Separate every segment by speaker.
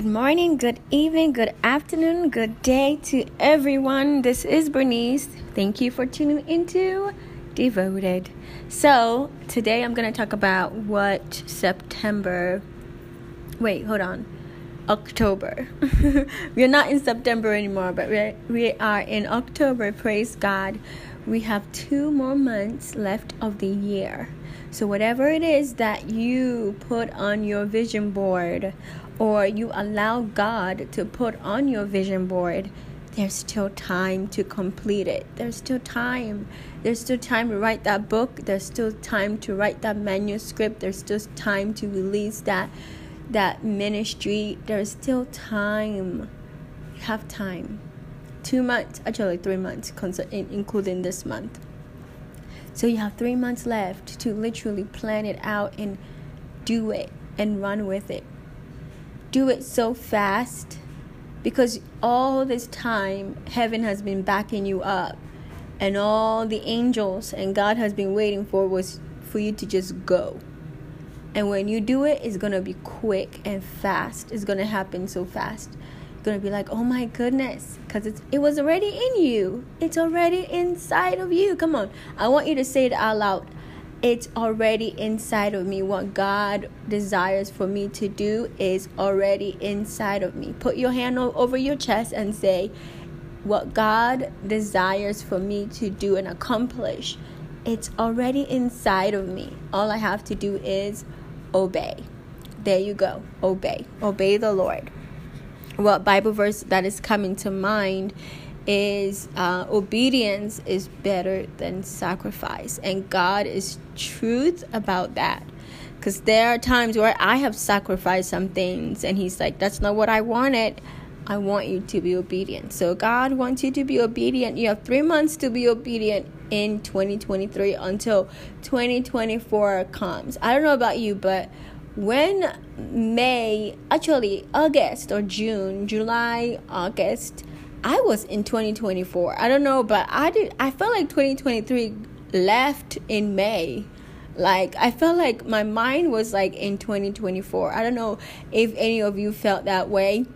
Speaker 1: Good morning, good evening, good afternoon, good day to everyone. This is Bernice. Thank you for tuning into Devoted. So, today I'm going to talk about what September. Wait, hold on. October. We're not in September anymore, but we're, we are in October. Praise God. We have two more months left of the year. So, whatever it is that you put on your vision board or you allow God to put on your vision board, there's still time to complete it. There's still time. There's still time to write that book. There's still time to write that manuscript. There's still time to release that that ministry. There's still time. You have time. Two months, actually three months, including this month. So you have three months left to literally plan it out and do it and run with it do it so fast because all this time heaven has been backing you up and all the angels and God has been waiting for was for you to just go. And when you do it, it's going to be quick and fast. It's going to happen so fast. You're going to be like, "Oh my goodness," cuz it was already in you. It's already inside of you. Come on. I want you to say it out loud it's already inside of me. What God desires for me to do is already inside of me. Put your hand over your chest and say, What God desires for me to do and accomplish, it's already inside of me. All I have to do is obey. There you go. Obey. Obey the Lord. What Bible verse that is coming to mind is uh, obedience is better than sacrifice and god is truth about that. Because there are times where i have sacrificed some things and he's like that's not what i wanted. I want you to be obedient. So god wants you to be obedient. You have three months to be obedient in 2023 until 2024 comes. I don't know about you but when may actually august or june july august I was in 2024. I don't know, but I did. I felt like 2023 left in May. Like I felt like my mind was like in 2024. I don't know if any of you felt that way,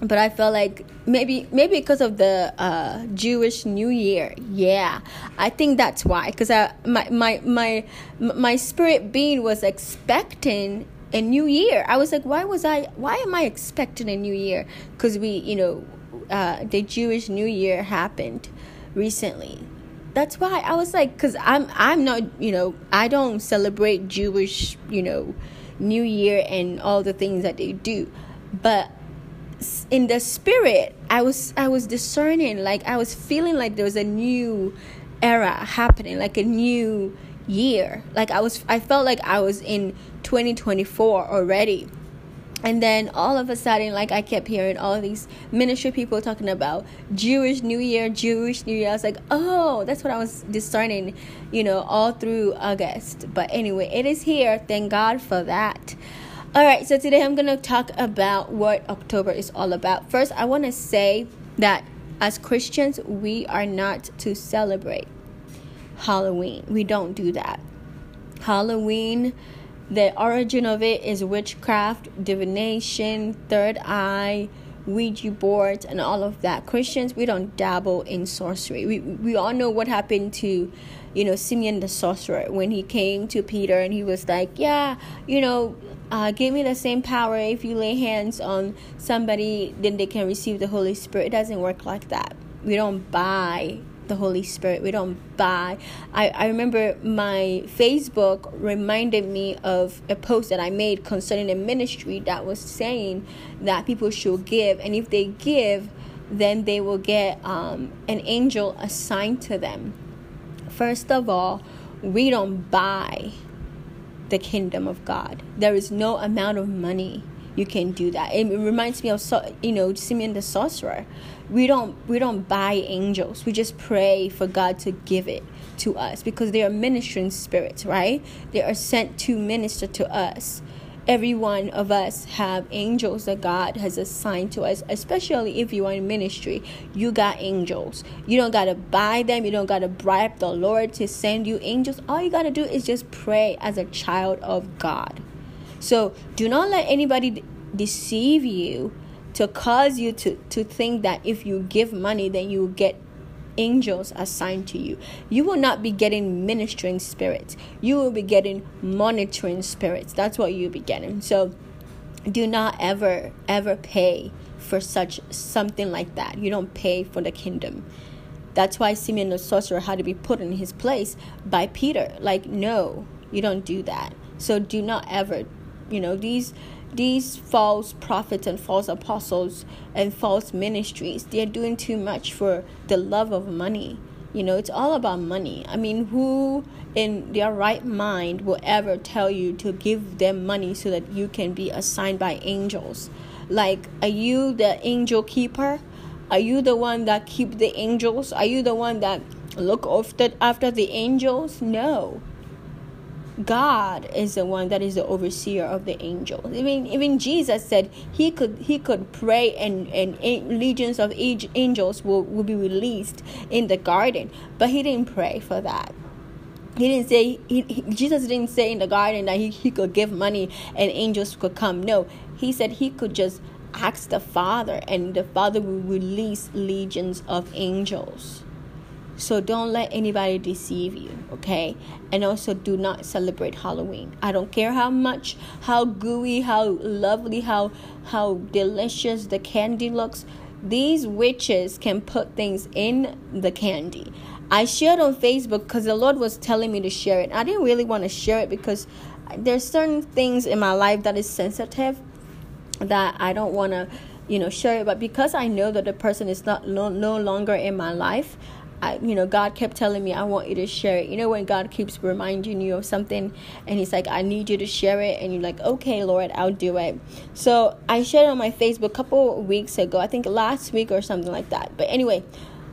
Speaker 1: but I felt like maybe maybe because of the uh, Jewish New Year. Yeah, I think that's why. Because I my my my my spirit being was expecting a new year. I was like, why was I? Why am I expecting a new year? Because we, you know, uh, the Jewish New Year happened recently. That's why I was like, cause I'm I'm not you know I don't celebrate Jewish you know New Year and all the things that they do, but in the spirit I was I was discerning like I was feeling like there was a new era happening like a new year. Like I was I felt like I was in 2024 already and then all of a sudden like i kept hearing all these ministry people talking about jewish new year jewish new year. I was like oh that's what i was discerning you know all through august. But anyway it is here. Thank god for that. All right so today i'm going to talk about what october is all about. First i want to say that as christians we are not to celebrate halloween. We don't do that. Halloween the origin of it is witchcraft, divination, third eye, Ouija boards, and all of that. Christians, we don't dabble in sorcery. We we all know what happened to, you know, Simeon the sorcerer when he came to Peter and he was like, "Yeah, you know, uh, give me the same power. If you lay hands on somebody, then they can receive the Holy Spirit." It doesn't work like that. We don't buy the Holy Spirit. We don't buy. I, I remember my Facebook reminded me of a post that I made concerning a ministry that was saying that people should give, and if they give, then they will get um, an angel assigned to them. First of all, we don't buy the kingdom of God. There is no amount of money you can do that. It reminds me of you know Simeon the sorcerer we don't we don't buy angels. We just pray for god to give it to us because they are ministering spirits right? They are sent to minister to us. Every one of us have angels that god has assigned to us especially if you are in ministry. You got angels. You don't gotta buy them. You don't gotta bribe the lord to send you angels. All you gotta do is just pray as a child of god. So do not let anybody deceive you to cause you to, to think that if you give money, then you will get angels assigned to you. You will not be getting ministering spirits. You will be getting monitoring spirits. That's what you'll be getting. So do not ever, ever pay for such something like that. You don't pay for the kingdom. That's why Simeon the sorcerer had to be put in his place by Peter. Like, no, you don't do that. So do not ever, you know, these these false prophets and false apostles and false ministries they're doing too much for the love of money. You know it's all about money. I mean who in their right mind will ever tell you to give them money so that you can be assigned by angels? Like are you the angel keeper? Are you the one that keep the angels? Are you the one that look after after the angels? No God is the one that is the overseer of the angels. Even even Jesus said he could he could pray and and legions of angels will, will be released in the garden, but he didn't pray for that. He didn't say he, he, Jesus didn't say in the garden that he, he could give money and angels could come. No, he said he could just ask the Father and the Father will release legions of angels. So don't let anybody deceive you, okay? And also do not celebrate Halloween. I don't care how much, how gooey, how lovely, how how delicious the candy looks. These witches can put things in the candy. I shared on Facebook because the Lord was telling me to share it. I didn't really want to share it because there's certain things in my life that is sensitive that I don't want to, you know, share it. But because I know that the person is not no, no longer in my life, I, you know, God kept telling me, I want you to share it. You know, when God keeps reminding you of something and He's like, I need you to share it, and you're like, okay, Lord, I'll do it. So I shared on my Facebook a couple weeks ago, I think last week or something like that. But anyway,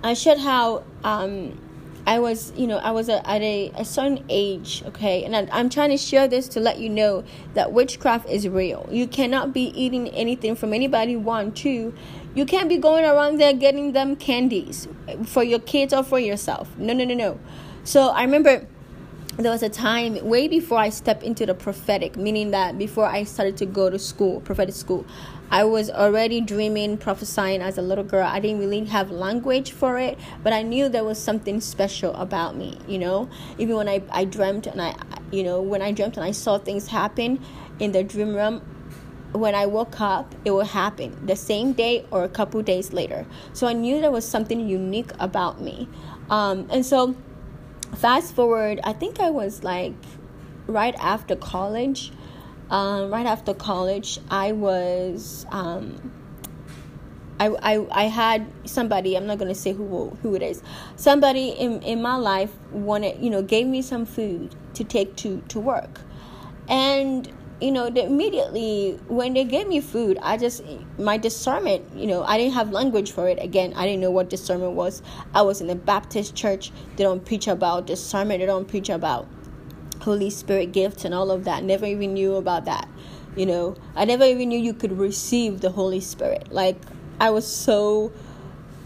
Speaker 1: I shared how um, I was, you know, I was a, at a, a certain age, okay? And I, I'm trying to share this to let you know that witchcraft is real. You cannot be eating anything from anybody, one, two. You can't be going around there getting them candies for your kids or for yourself. No, no, no, no. So I remember there was a time way before I stepped into the prophetic, meaning that before I started to go to school, prophetic school, I was already dreaming, prophesying as a little girl. I didn't really have language for it, but I knew there was something special about me, you know? Even when I, I dreamt and I, you know, when I dreamt and I saw things happen in the dream realm, when I woke up, it would happen the same day or a couple days later. So I knew there was something unique about me. Um, and so fast forward, I think I was like right after college. Um, right after college, I was. Um, I, I, I had somebody i'm not to say who who it is somebody in, in my life wanted you know gave me some food to take to to work and you know, immediately when they gave me food, I just my discernment, you know, I didn't have language for it. Again, I didn't know what discernment was. I was in a Baptist church. They don't preach about discernment. They don't preach about Holy Spirit gifts and all of that. Never even knew about that. You know, I never even knew you could receive the Holy Spirit. Like I was so,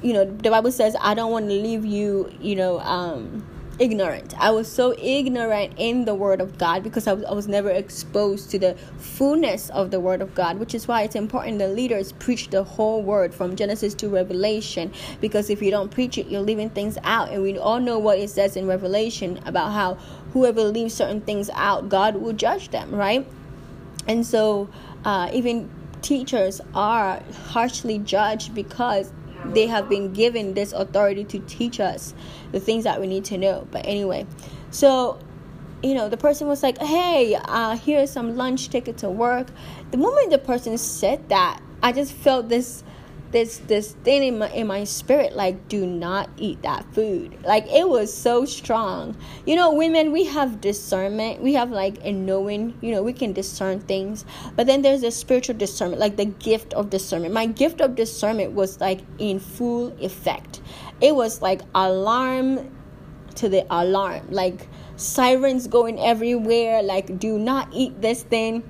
Speaker 1: you know, the Bible says, "I don't want to leave you," you know, um ignorant. I was so ignorant in the Word of God because I was, I was never exposed to the fullness of the Word of God, which is why it's important the leaders preach the whole Word from Genesis to Revelation. Because if you don't preach it, you're leaving things out. And we all know what it says in Revelation about how whoever leaves certain things out, God will judge them, right? And so, uh, even teachers are harshly judged because they have been given this authority to teach us the things that we need to know. But anyway, so you know, the person was like, "Hey, uh, here's some lunch ticket to work." The moment the person said that, I just felt this this this thing in my in my spirit like do not eat that food. Like it was so strong. You know women we have discernment. We have like a knowing you know we can discern things. But then there's a spiritual discernment like the gift of discernment. My gift of discernment was like in full effect. It was like alarm to the alarm. Like sirens going everywhere. Like do not eat this thing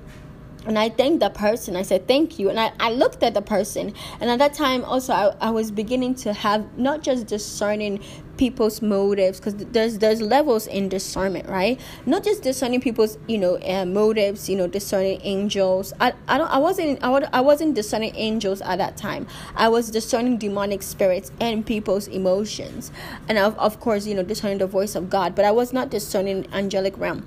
Speaker 1: and I thanked the person. I said, Thank you. And I, I looked at the person. And at that time, also, I, I was beginning to have not just discerning people's motives because there's there's levels in discernment right not just discerning people's you know uh, motives you know discerning angels i i don't i wasn't I, I wasn't discerning angels at that time i was discerning demonic spirits and people's emotions and of, of course you know discerning the voice of god but i was not discerning angelic realm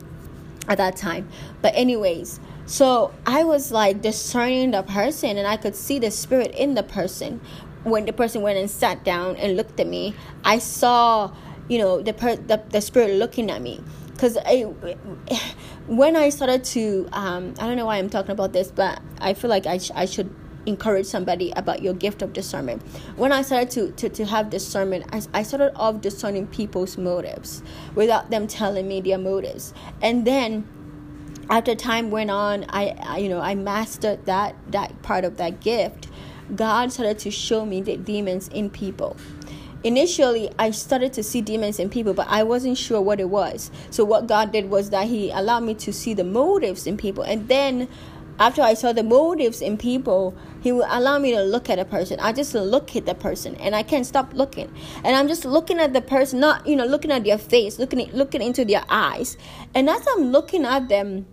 Speaker 1: at that time but anyways so I was like discerning the person and I could see the spirit in the person. When the person went and sat down and looked at me, I saw, you know, the per- the, the spirit looking at me. Because when I started to, um, I don't know why I'm talking about this, but I feel like I, sh- I should encourage somebody about your gift of discernment. When I started to, to, to have discernment, I, I started off discerning people's motives without them telling me their motives. And then after time went on I, I, you know i mastered that that part of that gift god started to show me the demons in people. Initially i started to see demons in people but i wasn't sure what it was. So what god did was that he allowed me to see the motives in people and then after i saw the motives in people he would allow me to look at a person i just look at the person and i can't stop looking and i'm just looking at the person not you know looking at their face looking looking into their eyes and as i'm looking at them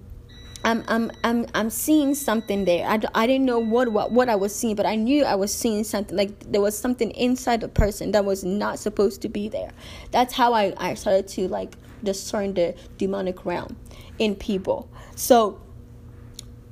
Speaker 1: I'm, I'm, I'm, I'm seeing something there. I, I didn't know what, what, what I was seeing, but I knew I was seeing something. Like there was something inside the person that was not supposed to be there. That's how I, I started to like discern the demonic realm in people. So,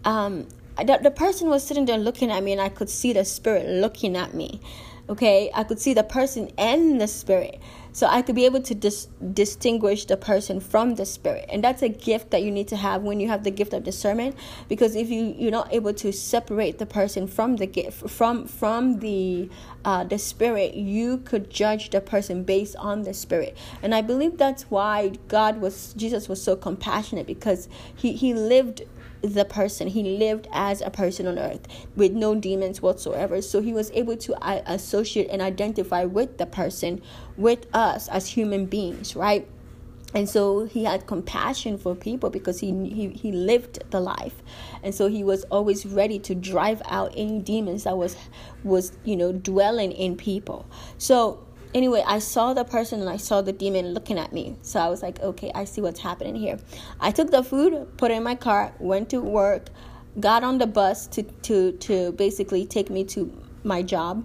Speaker 1: um, the, the person was sitting there looking at me, and I could see the spirit looking at me. Okay, I could see the person and the spirit. So I could be able to dis- distinguish the person from the spirit. And that's a gift that you need to have when you have the gift of discernment because if you you're not able to separate the person from the gift from from the uh, the spirit, you could judge the person based on the spirit. And I believe that's why God was Jesus was so compassionate because he he lived the person. He lived as a person on earth with no demons whatsoever. So he was able to uh, associate and identify with the person, with us as human beings, right? and so he had compassion for people because he, he he lived the life and so he was always ready to drive out any demons that was was you know dwelling in people so anyway, I saw the person and I saw the demon looking at me. So I was like, okay, I see what's happening here. I took the food, put it in my car, went to work, got on the bus to, to, to basically take me to my job.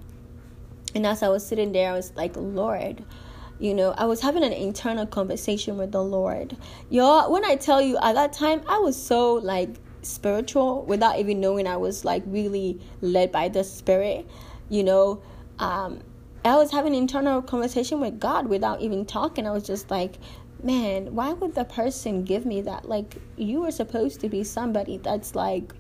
Speaker 1: And as I was sitting there, I was like, Lord, you know, I was having an internal conversation with the Lord. Y'all, when I tell you at that time, I was so like spiritual without even knowing I was like really led by the Spirit, you know. Um, I was having an internal conversation with God without even talking. I was just like, man, why would the person give me that? Like, you were supposed to be somebody that's like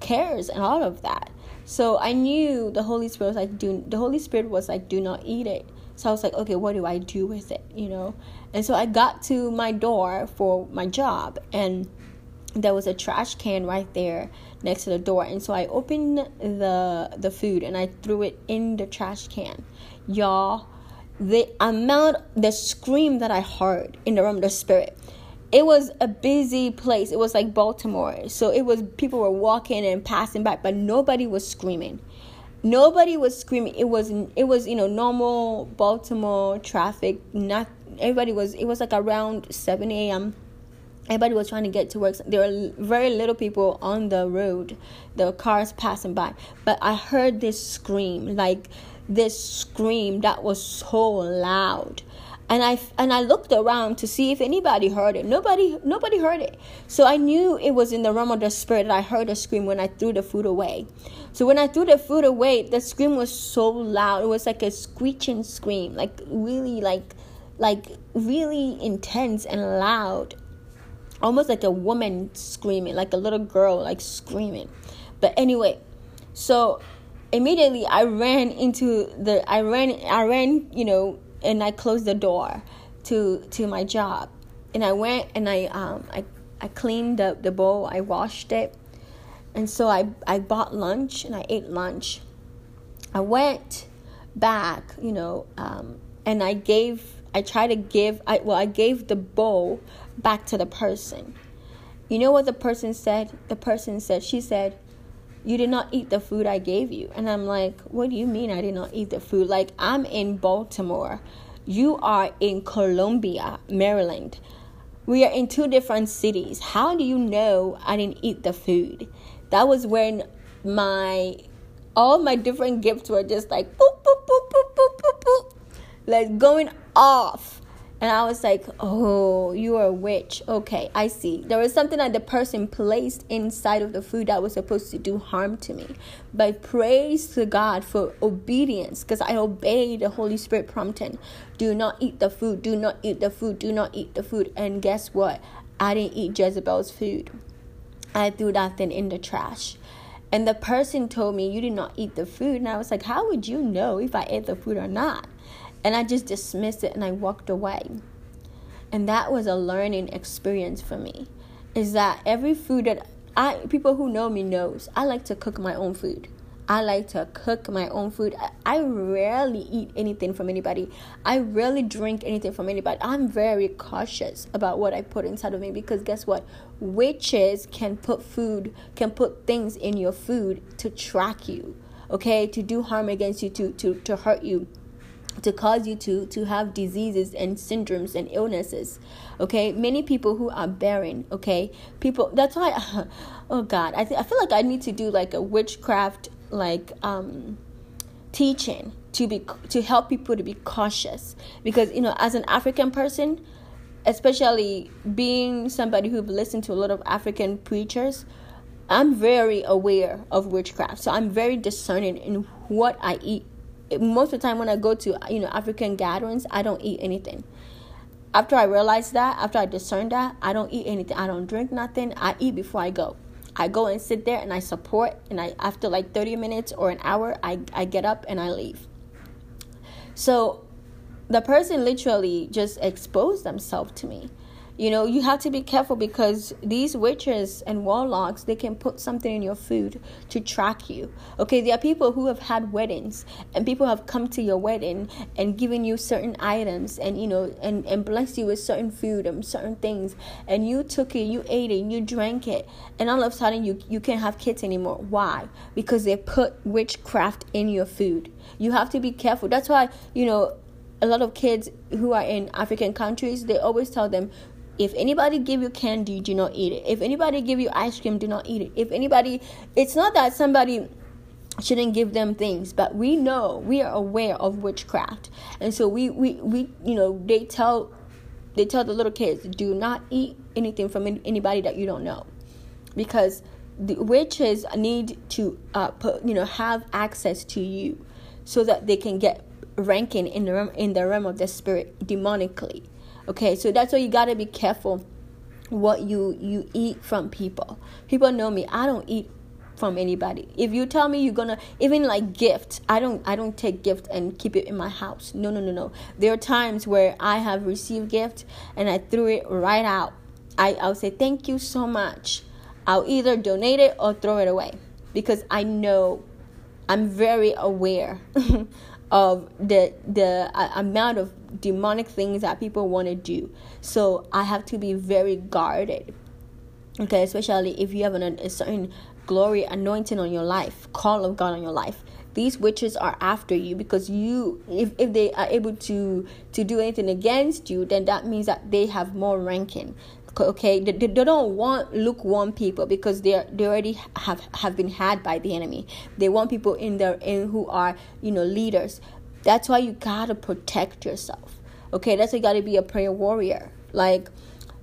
Speaker 1: cares and all of that. So I knew the Holy Spirit was like, do the Holy Spirit was like, do not eat it. So I was like, okay, what do I do with it? You know? And so I got to my door for my job and there was a trash can right there next to the door and so i opened the the food and i threw it in the trash can y'all the amount the scream that i heard in the of the spirit it was a busy place. It was like baltimore. So it was people were walking and passing by but nobody was screaming. Nobody was screaming. It was it was you know normal baltimore traffic. Not everybody was it was like around 7 a.m everybody was trying to get to work. There were very little people on the road. Were cars passing by. But i heard this scream like this scream that was so loud. And i and i looked around to see if anybody heard it. Nobody nobody heard it. So i knew it was in the realm of the spirit i heard a scream when i threw the food away. So when i threw the food away the scream was so loud. It was like a screeching scream like really like like really intense and loud. Almost like a woman screaming, like a little girl, like screaming. But anyway, so immediately I ran into the I ran I ran, you know, and I closed the door to to my job. And I went and I um I I cleaned the, the bowl, I washed it. And so I I bought lunch and I ate lunch. I went back, you know, um, and I gave I tried to give I well I gave the bowl back to the person. You know what the person said? The person said, she said, you did not eat the food I gave you. And I'm like, what do you mean I did not eat the food? Like, I'm in Baltimore. You are in Columbia, Maryland. We are in two different cities. How do you know I didn't eat the food? That was when my all my different gifts were just like boop boop boop boop boop boop boop like going off and I was like, oh, you are a witch. Okay, I see. There was something that the person placed inside of the food that was supposed to do harm to me. But praise to God for obedience because I obeyed the Holy Spirit prompting. Do not eat the food. Do not eat the food. Do not eat the food. And guess what? I didn't eat Jezebel's food. I threw that thing in the trash. And the person told me, You did not eat the food. And I was like, How would you know if I ate the food or not? And I just dismissed it and I walked away. And that was a learning experience for me. Is that every food that I people who know me knows I like to cook my own food. I like to cook my own food. I rarely eat anything from anybody. I rarely drink anything from anybody. I'm very cautious about what I put inside of me because guess what? Witches can put food, can put things in your food to track you, okay? To do harm against you, to to to hurt you to cause you to to have diseases and syndromes and illnesses okay? Many people who are barren okay? People that's why oh god i th- i feel like i need to do like a witchcraft like um teaching to be to help people to be cautious. Because you know as an african person especially being somebody who've listened to a lot of african preachers i'm very aware of witchcraft. So i'm very discerning in what i eat most of the time when I go to you know African gatherings, I don't eat anything. After I realized that, after I discerned that, I don't eat anything. I don't drink nothing. I eat before I go. I go and sit there and I support and I after like 30 minutes or an hour, I, I get up and I leave. So the person literally just exposed themselves to me you know you have to be careful because these witches and warlocks they can put something in your food to track you. Okay there are people who have had weddings and people have come to your wedding and given you certain items and you know and and blessed you with certain food and certain things. And you took it you ate it you drank it. And all of a sudden you you can't have kids anymore. Why? Because they put witchcraft in your food. You have to be careful. That's why you know a lot of kids who are in African countries, they always tell them, if anybody give you candy do not eat it. If anybody give you ice cream do not eat it. If anybody it's not that somebody shouldn't give them things but we know we are aware of witchcraft. And so we we, we you know they tell they tell the little kids do not eat anything from anybody that you don't know. Because the witches need to uh, put, you know have access to you so that they can get ranking in the realm, in the realm of the spirit demonically Okay, so that's why you gotta be careful what you you eat from people. People know me. I don't eat from anybody. If you tell me you're gonna even like gift, I don't I don't take gift and keep it in my house. No no no no. There are times where I have received gift and I threw it right out. I, I'll say thank you so much. I'll either donate it or throw it away because I know I'm very aware of the the uh, amount of demonic things that people want to do. So I have to be very guarded. Okay, especially if you have an, a certain glory anointing on your life, call of God on your life. These witches are after you because you if, if they are able to to do anything against you, then that means that they have more ranking okay they, they don't want lukewarm people because they they already have have been had by the enemy they want people in there in who are you know leaders that's why you gotta protect yourself okay? That's why you gotta be a prayer warrior. Like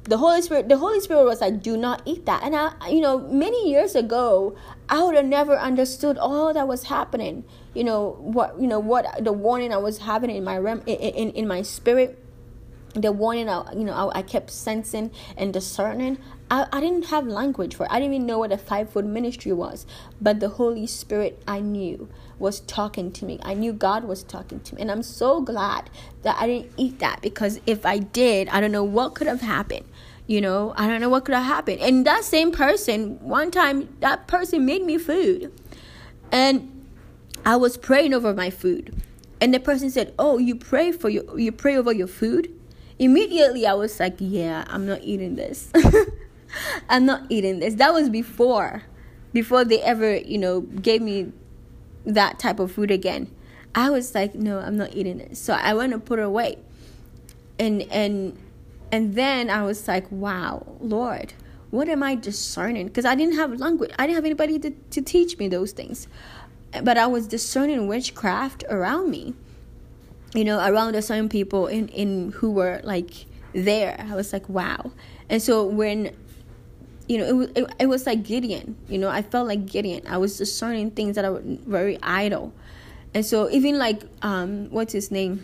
Speaker 1: the holy spirit the holy spirit was like do not eat that. And i you know many years ago i would have never understood all that was happening. You know what you know what the warning i was having in my rem in, in, in my spirit the warning I, you know I, I, kept sensing and discerning I, I didn't have language for it. i didn't even know what a five-fold ministry was. But the holy spirit i knew was talking to me. I knew god was talking to me. And i'm so glad that i didn't eat that because if i did i don't know what could have happened. You know i don't know what could have happened. And that same person one time that person made me food. And i was praying over my food. And the person said oh you pray for your you pray over your food? Immediately, I was like, yeah, I'm not eating this. I'm not eating this. That was before, before they ever, you know, gave me that type of food again. I was like, no, I'm not eating it. So I went to put it away. And and and then I was like, wow, Lord, what am I discerning? Because I didn't have language. I didn't have anybody to, to teach me those things. But I was discerning witchcraft around me. You know, around the certain people in, in who were like there. I was like, wow. And so when you know, it was it, it was like Gideon. You know, I felt like Gideon. I was discerning things that are very idle, and so even like um, what's his name,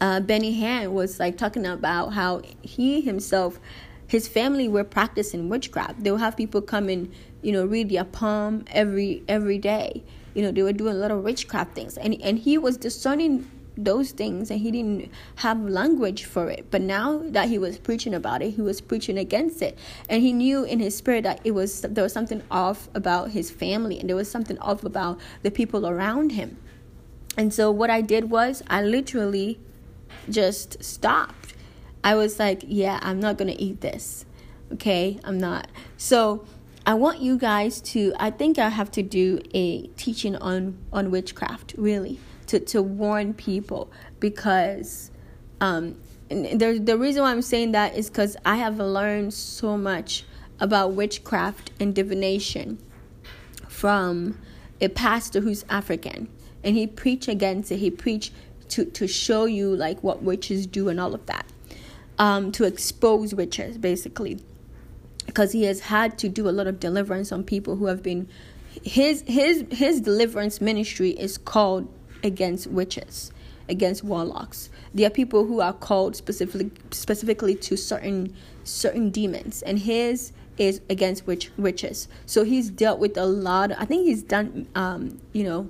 Speaker 1: uh, Benny Hinn was like talking about how he himself, his family were practicing witchcraft. They would have people come and you know read their palm every every day. You know, they were doing a lot of witchcraft things, and and he was discerning those things and he didn't have language for it. But now that he was preaching about it he was preaching against it. And he knew in his spirit that it was there was something off about his family and there was something off about the people around him. And so what i did was i literally just stopped. I was like yeah i'm not going to eat this. Okay? I'm not. So I want you guys to I think I have to do a teaching on on witchcraft really to, to warn people because um, the, the reason why I'm saying that is because I have learned so much about witchcraft and divination from a pastor who's African. And he preached against it. He preached to, to show you like what witches do and all of that. Um, to expose witches basically. Because he has had to do a lot of deliverance on people who have been his his his deliverance ministry is called against witches, against warlocks. There are people who are called specifically specifically to certain certain demons, and his is against witch witches. So he's dealt with a lot. I think he's done, um, you know,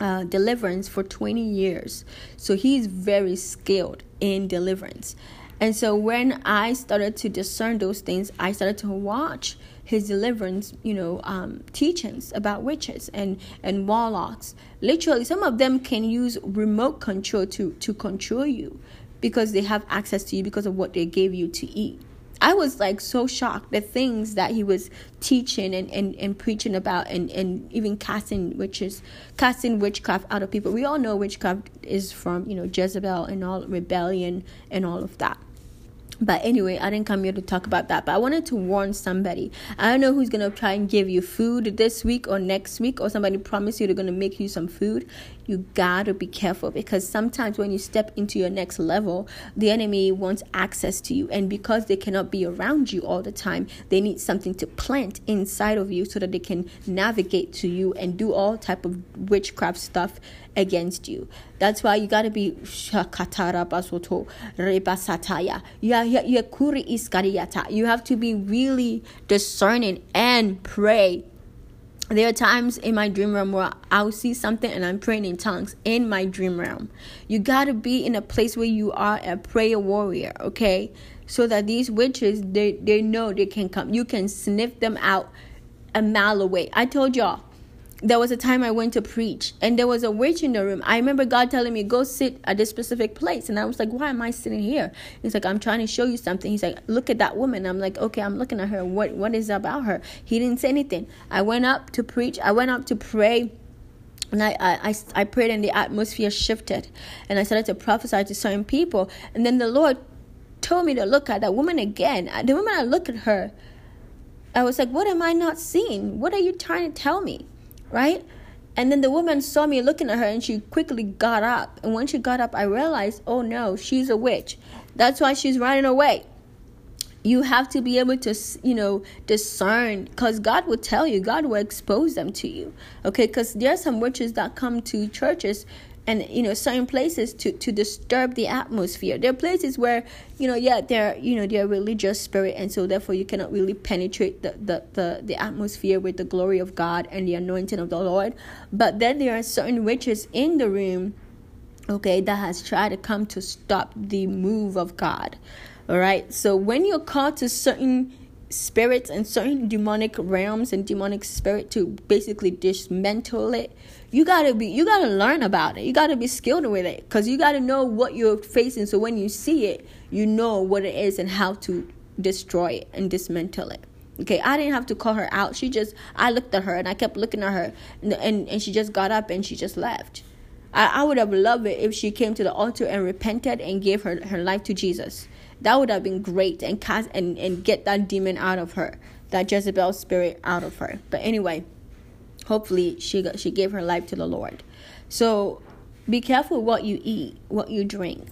Speaker 1: uh, deliverance for 20 years. So he's very skilled in deliverance. And so when I started to discern those things, I started to watch his deliverance, you know, um, teachings about witches and, and warlocks. Literally, some of them can use remote control to, to control you because they have access to you because of what they gave you to eat. I was like so shocked the things that he was teaching and, and, and preaching about and, and even casting witches casting witchcraft out of people. We all know witchcraft is from, you know, Jezebel and all rebellion and all of that. But anyway, I didn't come here to talk about that. But I wanted to warn somebody. I don't know who's gonna try and give you food this week or next week, or somebody promise you they're gonna make you some food. You gotta be careful because sometimes when you step into your next level, the enemy wants access to you, and because they cannot be around you all the time, they need something to plant inside of you so that they can navigate to you and do all type of witchcraft stuff against you. That's why you gotta be shakatara basoto rebasataya. You have to be really discerning and pray. There are times in my dream realm where I'll see something and I'm praying in tongues in my dream realm. You gotta be in a place where you are a prayer warrior, okay? So that these witches they, they know they can come. You can sniff them out a mile away. I told y'all there was a time I went to preach and there was a witch in the room. I remember God telling me, go sit at this specific place. And I was like, why am I sitting here? He's like, I'm trying to show you something. He's like, look at that woman. I'm like, okay, I'm looking at her. What What is about her? He didn't say anything. I went up to preach. I went up to pray. And I, I, I prayed and the atmosphere shifted. And I started to prophesy to certain people. And then the Lord told me to look at that woman again. Uh, the moment I looked at her, I was like, what am I not seeing? What are you trying to tell me? Right? And then the woman saw me looking at her and she quickly got up. And when she got up, I realized, oh no, she's a witch. That's why she's running away. You have to be able to, you know, discern because God will tell you, God will expose them to you. Okay, because there are some witches that come to churches and you know certain places to to disturb the atmosphere. There are places where you know yeah they're you know they're religious spirit and so therefore you cannot really penetrate the, the the the atmosphere with the glory of god and the anointing of the lord. But then there are certain witches in the room okay that has tried to come to stop the move of god all right? So when you're called to certain spirits and certain demonic realms and demonic spirit to basically dismantle it you gotta be you gotta learn about it you gotta be skilled with it because you gotta know what you're facing so when you see it you know what it is and how to destroy it and dismantle it. Okay, I didn't have to call her out. She just, I looked at her and I kept looking at her, and, and, and she just got up and she just left. I, I would have loved it if she came to the altar and repented and gave her, her life to Jesus. That would have been great and cast and, and get that demon out of her, that Jezebel spirit out of her. But anyway, hopefully she got, she gave her life to the Lord. So be careful what you eat, what you drink.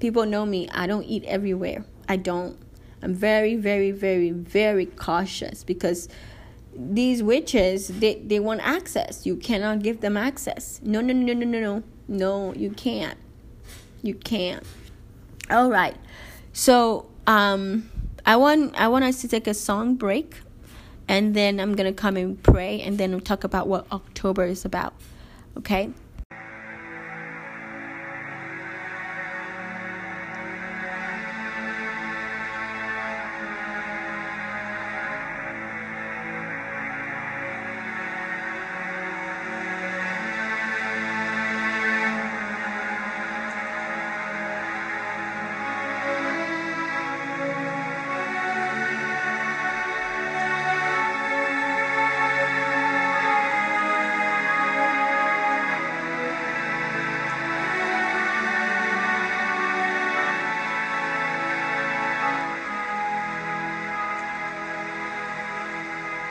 Speaker 1: People know me. I don't eat everywhere. I don't. I'm very, very, very, very cautious because these witches they, they want access. You cannot give them access. No, no, no, no, no, no. No, you can't. You can't. All right. So um I want I want us to take a song break and then I'm gonna come and pray and then we'll talk about what October is about. Okay?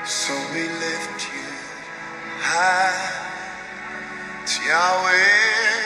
Speaker 2: So we lift you high, Yahweh.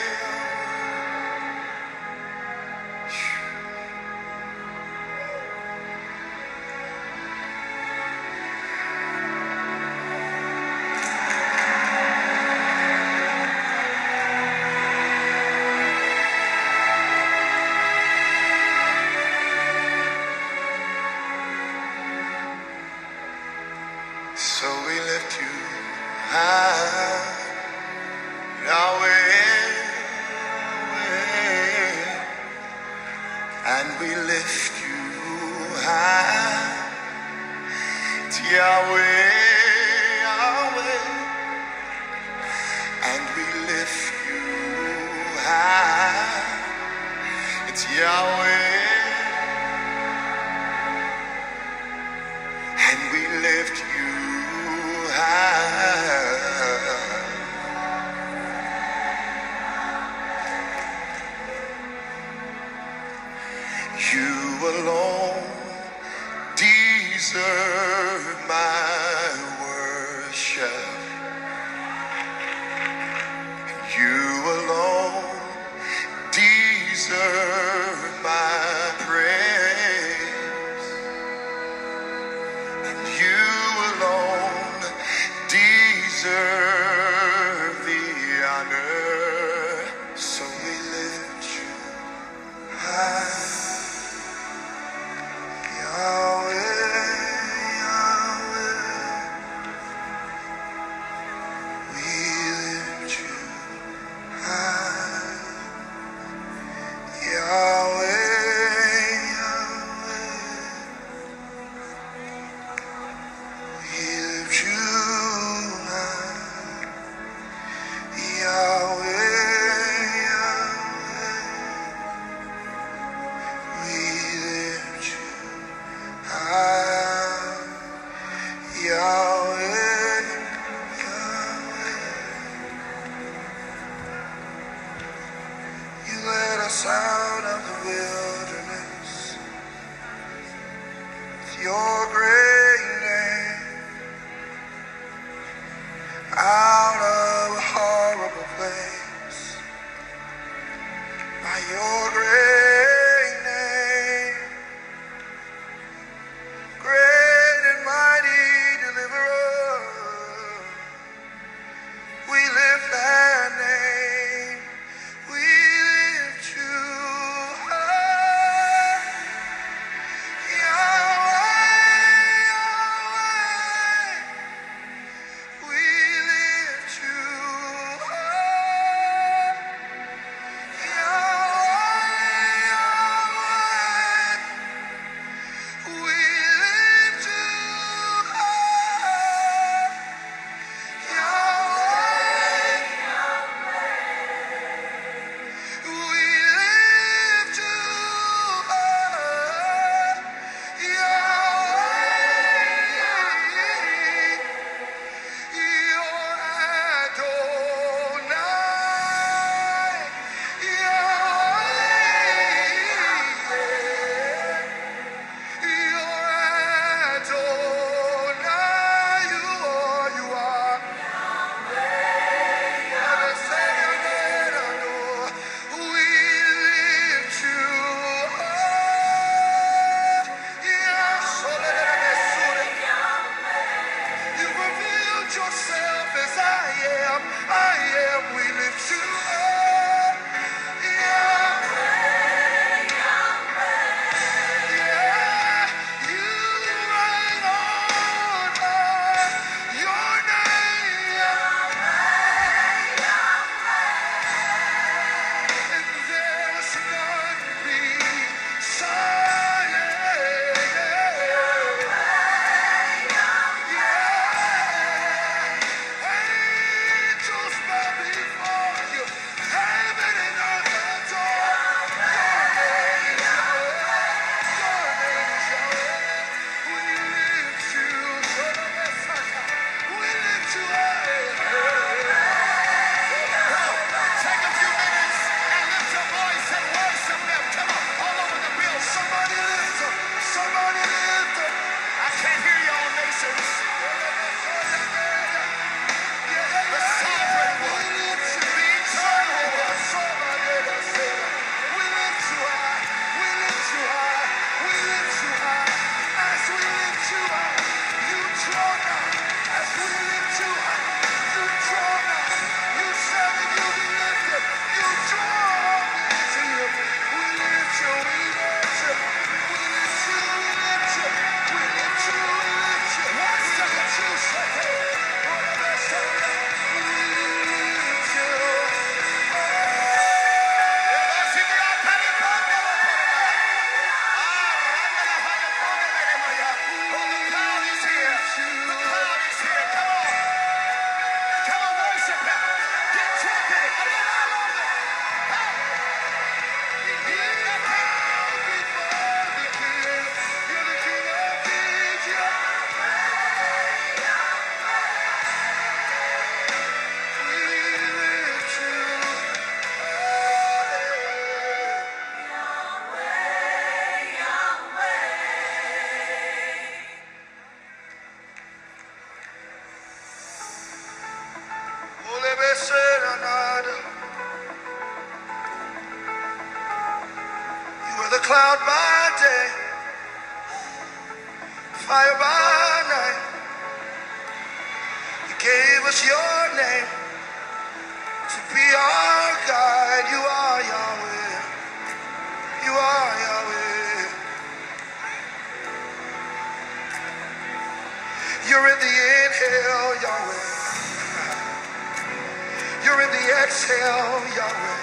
Speaker 2: Exhale, Yahweh.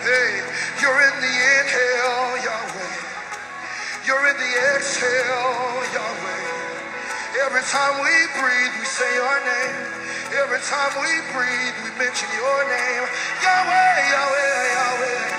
Speaker 2: Hey, you're in the inhale, Yahweh. You're in the exhale, Yahweh. Every time we breathe, we say your name. Every time we breathe, we mention your name. Yahweh, Yahweh, Yahweh.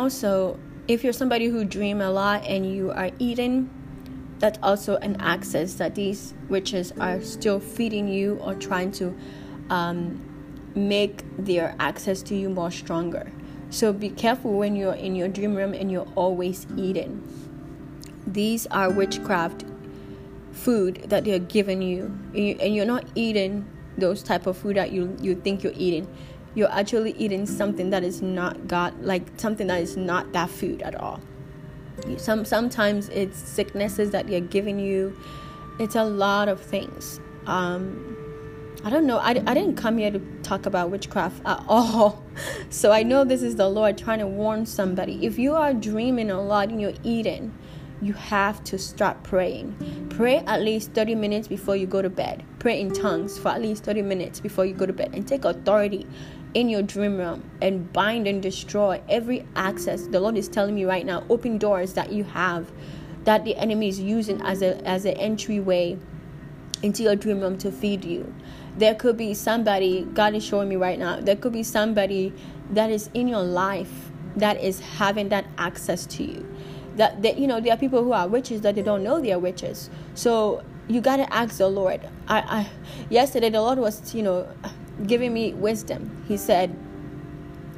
Speaker 1: Also if you're somebody who dream a lot and you are eating, that's also an access that these witches are still feeding you or trying to um, make their access to you more stronger. So be careful when you're in your dream room and you're always eating. These are witchcraft food that they're giving you, and you- and you're not eating those type of food that you you think you're eating. You're actually eating something that is not God, like something that is not that food at all. Some sometimes it's sicknesses that they're giving you. It's a lot of things. Um, I don't know. I, I didn't come here to talk about witchcraft at all. So I know this is the Lord trying to warn somebody. If you are dreaming a lot and you're eating, you have to start praying. Pray at least 30 minutes before you go to bed. Pray in tongues for at least 30 minutes before you go to bed and take authority in your dream realm and bind and destroy every access. The Lord is telling me right now, open doors that you have that the enemy is using as a as an entryway into your dream room to feed you. There could be somebody, God is showing me right now, there could be somebody that is in your life that is having that access to you. That, that you know, there are people who are witches that they don't know they are witches. So you gotta ask the Lord. I, I yesterday the Lord was, you know, giving me wisdom. He said,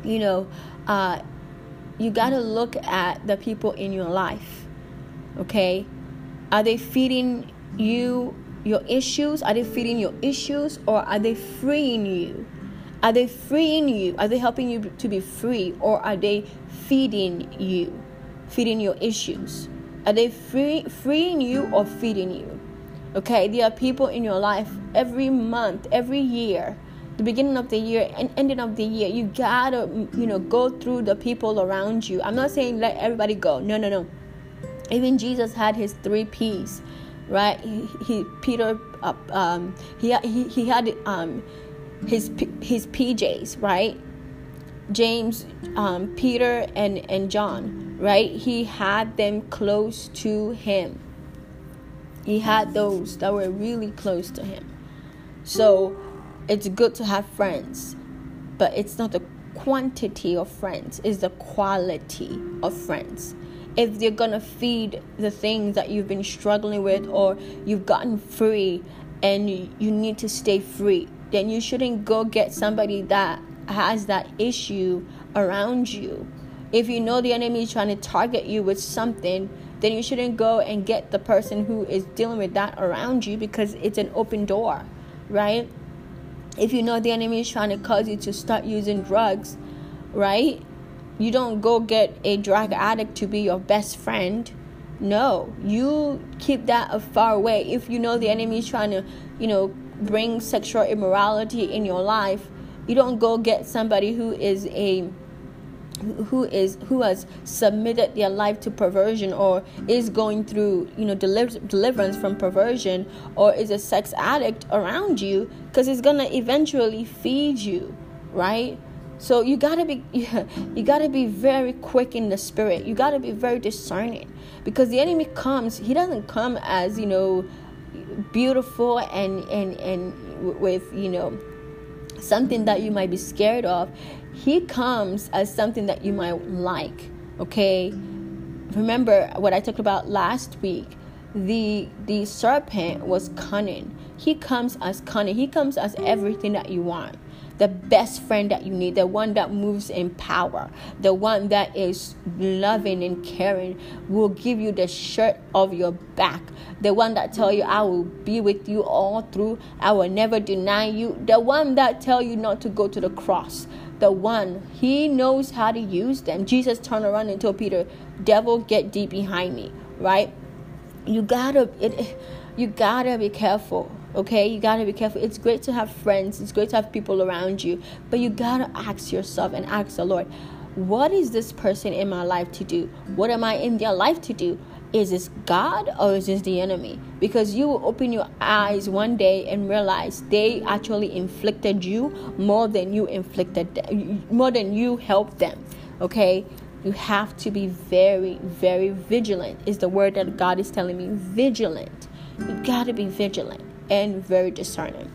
Speaker 1: you know, uh, you gotta look at the people in your life. Okay? Are they feeding you your issues? Are they feeding your issues or are they freeing you? Are they freeing you? Are they helping you to be free or are they feeding you? Feeding your issues? Are they free, freeing you or feeding you? Okay, there are people in your life every month, every year, the beginning of the year and ending of the year. You gotta, you know, go through the people around you. I'm not saying let everybody go. No, no, no. Even Jesus had his three P's, right? He, he Peter, uh, um, he he he had um, his his PJs, right? James, um, Peter, and and John, right? He had them close to him. He had those that were really close to him. So it's good to have friends, but it's not the quantity of friends, it's the quality of friends. If they're gonna feed the things that you've been struggling with or you've gotten free and you need to stay free, then you shouldn't go get somebody that has that issue around you. If you know the enemy is trying to target you with something, then you shouldn't go and get the person who is dealing with that around you because it's an open door right? If you know the enemy is trying to cause you to start using drugs, right? You don't go get a drug addict to be your best friend. No, you keep that far away. If you know the enemy is trying to, you know, bring sexual immorality in your life, you don't go get somebody who is a who is who has submitted their life to perversion or is going through you know deliver, deliverance from perversion or is a sex addict around you because it's gonna eventually feed you right? So you gotta be you gotta be very quick in the spirit. You gotta be very discerning because the enemy comes he doesn't come as you know beautiful and and and with you know something that you might be scared of he comes as something that you might like okay? Remember what i talked about last week. The the serpent was cunning. He comes as cunning. He comes as everything that you want. The best friend that you need, the one that moves in power, the one that is loving and caring, will give you the shirt of your back, the one that tell you I will be with you all through, I will never deny you, the one that tell you not to go to the cross, the one he knows how to use them. Jesus turned around and told Peter, "Devil, get deep behind me." Right? You gotta it. You gotta be careful okay you gotta be careful it's great to have friends it's great to have people around you but you gotta ask yourself and ask the lord what is this person in my life to do what am i in their life to do is this god or is this the enemy? Because you will open your eyes one day and realize they actually inflicted you more than you inflicted them, more than you helped them okay? You have to be very very vigilant is the word that god is telling me. Vigilant. You got to be vigilant and very discerning.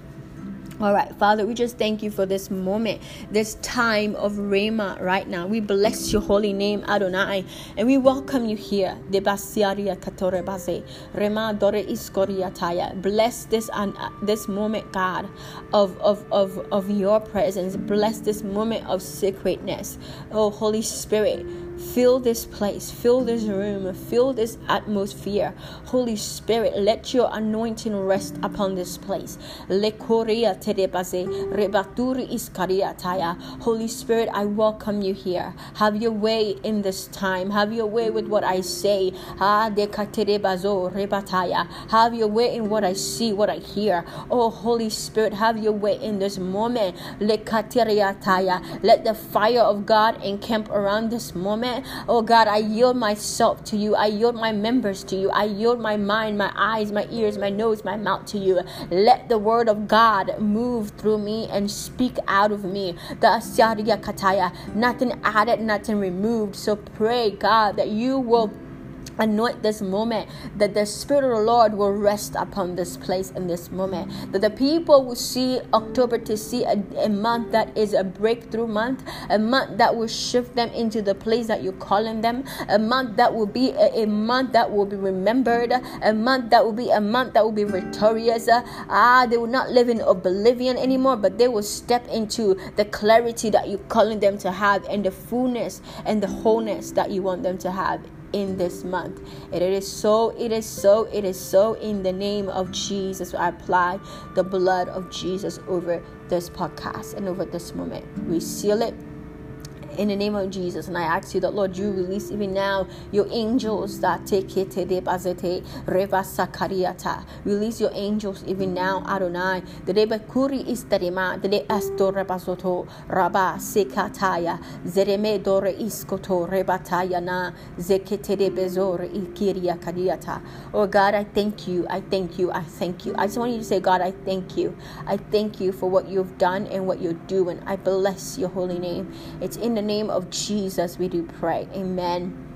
Speaker 1: All right, Father, we just thank you for this moment, this time of Rhema right now. We bless your holy name, Adonai, and we welcome you here. Bless this uh, this moment, God, of, of, of, of your presence. Bless this moment of sacredness. Oh, Holy Spirit. Fill this place, fill this room, fill this atmosphere. Holy Spirit, let your anointing rest upon this place. Holy Spirit, I welcome you here. Have your way in this time. Have your way with what I say. Have your way in what I see, what I hear. Oh, Holy Spirit, have your way in this moment. Let the fire of God encamp around this moment moment. Oh God, I yield myself to you. I yield my members to you. I yield my mind, my eyes, my ears, my nose, my mouth to you. Let the word of God move through me and speak out of me. The Asyaria Kataya, nothing added, nothing removed. So pray, God, that you will anoint this moment that the spirit of the lord will rest upon this place in this moment. That the people will see october to see a, a, month that is a breakthrough month a month that will shift them into the place that you're calling them a month that will be a, a month that will be remembered a month that will be a month that will be victorious. Ah they will not live in oblivion anymore but they will step into the clarity that you're calling them to have and the fullness and the wholeness that you want them to have in this month. And it is so, it is so, it is so in the name of Jesus. I apply the blood of Jesus over this podcast and over this moment. We seal it in the name of Jesus. And I ask you that, Lord, you release even now your angels that take it. Release your angels even now, Adonai. The reba kuri istarima, the de asto rebasoto, raba sekataya, zereme dore iskoto, rebataya na, zekete de bezor ikiria kadiata. Oh God, I thank you. I thank you. I thank you. I just want you to say, God, I thank you. I thank you for what you've done and what you're doing. I bless your holy name. It's in the name of Jesus we do pray. Amen.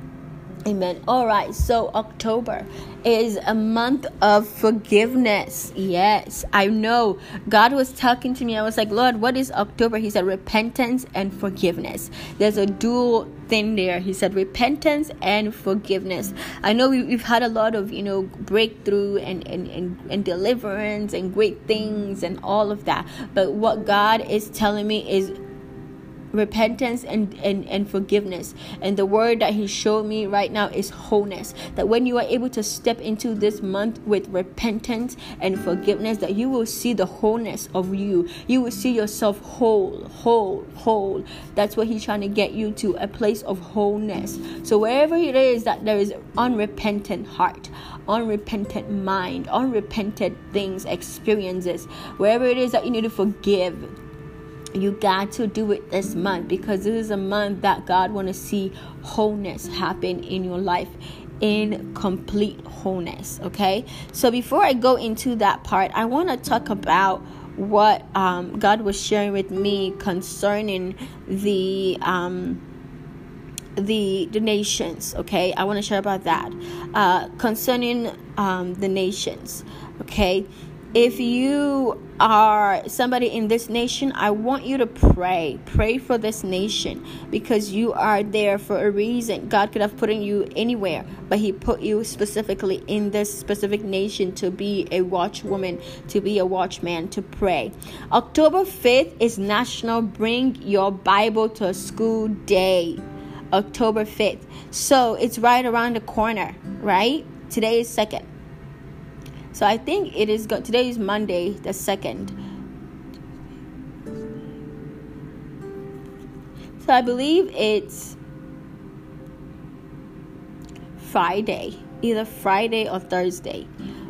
Speaker 1: Amen. All right, so October is a month of forgiveness. Yes, I know. God was talking to me. I was like, Lord, what is October? He said, repentance and forgiveness. There's a dual thing there. He said, repentance and forgiveness. I know we, have had a lot of, you know, breakthrough and, and, and, and deliverance and great things and all of that. But what God is telling me is repentance and, and and forgiveness. And the word that he showed me right now is wholeness. That when you are able to step into this month with repentance and forgiveness that you will see the wholeness of you. You will see yourself whole whole whole. That's what he's trying to get you to a place of wholeness. So wherever it is that there is unrepentant heart unrepentant mind unrepentant things experiences wherever it is that you need to forgive you got to do it this month because this is a month that God want to see wholeness happen in your life in complete wholeness okay? So before i go into that part i want to talk about what um, god was sharing with me concerning the um, the the nations okay? I want to share about that. Uh, concerning um, the nations okay if you are somebody in this nation, I want you to pray. Pray for this nation because you are there for a reason. God could have put you anywhere, but He put you specifically in this specific nation to be a watchwoman, to be a watchman, to pray. October 5th is National Bring Your Bible to School Day. October 5th. So it's right around the corner, right? Today is 2nd. So I think it is good. Today is Monday, the 2nd. So I believe it's Friday, either Friday or Thursday.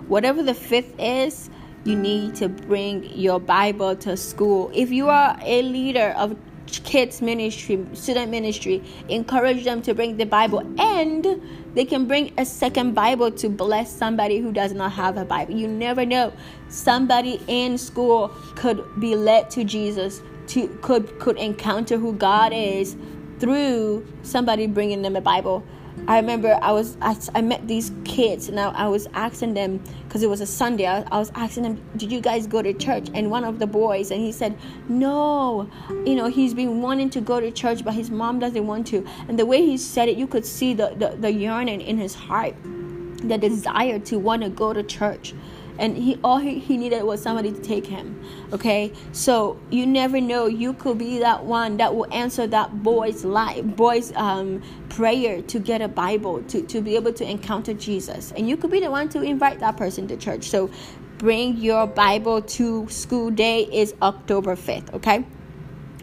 Speaker 1: Whatever the 5th is, you need to bring your Bible to school. If you are a leader of kids ministry, student ministry, encourage them to bring the Bible and they can bring a second Bible to bless somebody who does not have a Bible. You never know. Somebody in school could be led to Jesus, to could could encounter who God is through somebody bringing them a Bible. I remember I was I, I met these kids and I, I was asking them because it was a Sunday. I, I, was asking them, "Did you guys go to church?" And one of the boys and he said, "No, you know he's been wanting to go to church, but his mom doesn't want to." And the way he said it, you could see the the, the yearning in his heart, the desire to want to go to church and he all he, he needed was somebody to take him okay? So you never know. You could be that one that will answer that boy's life boy's um, prayer to get a bible to, to be able to encounter jesus. And you could be the one to invite that person to church. So bring your bible to school day is october 5th okay?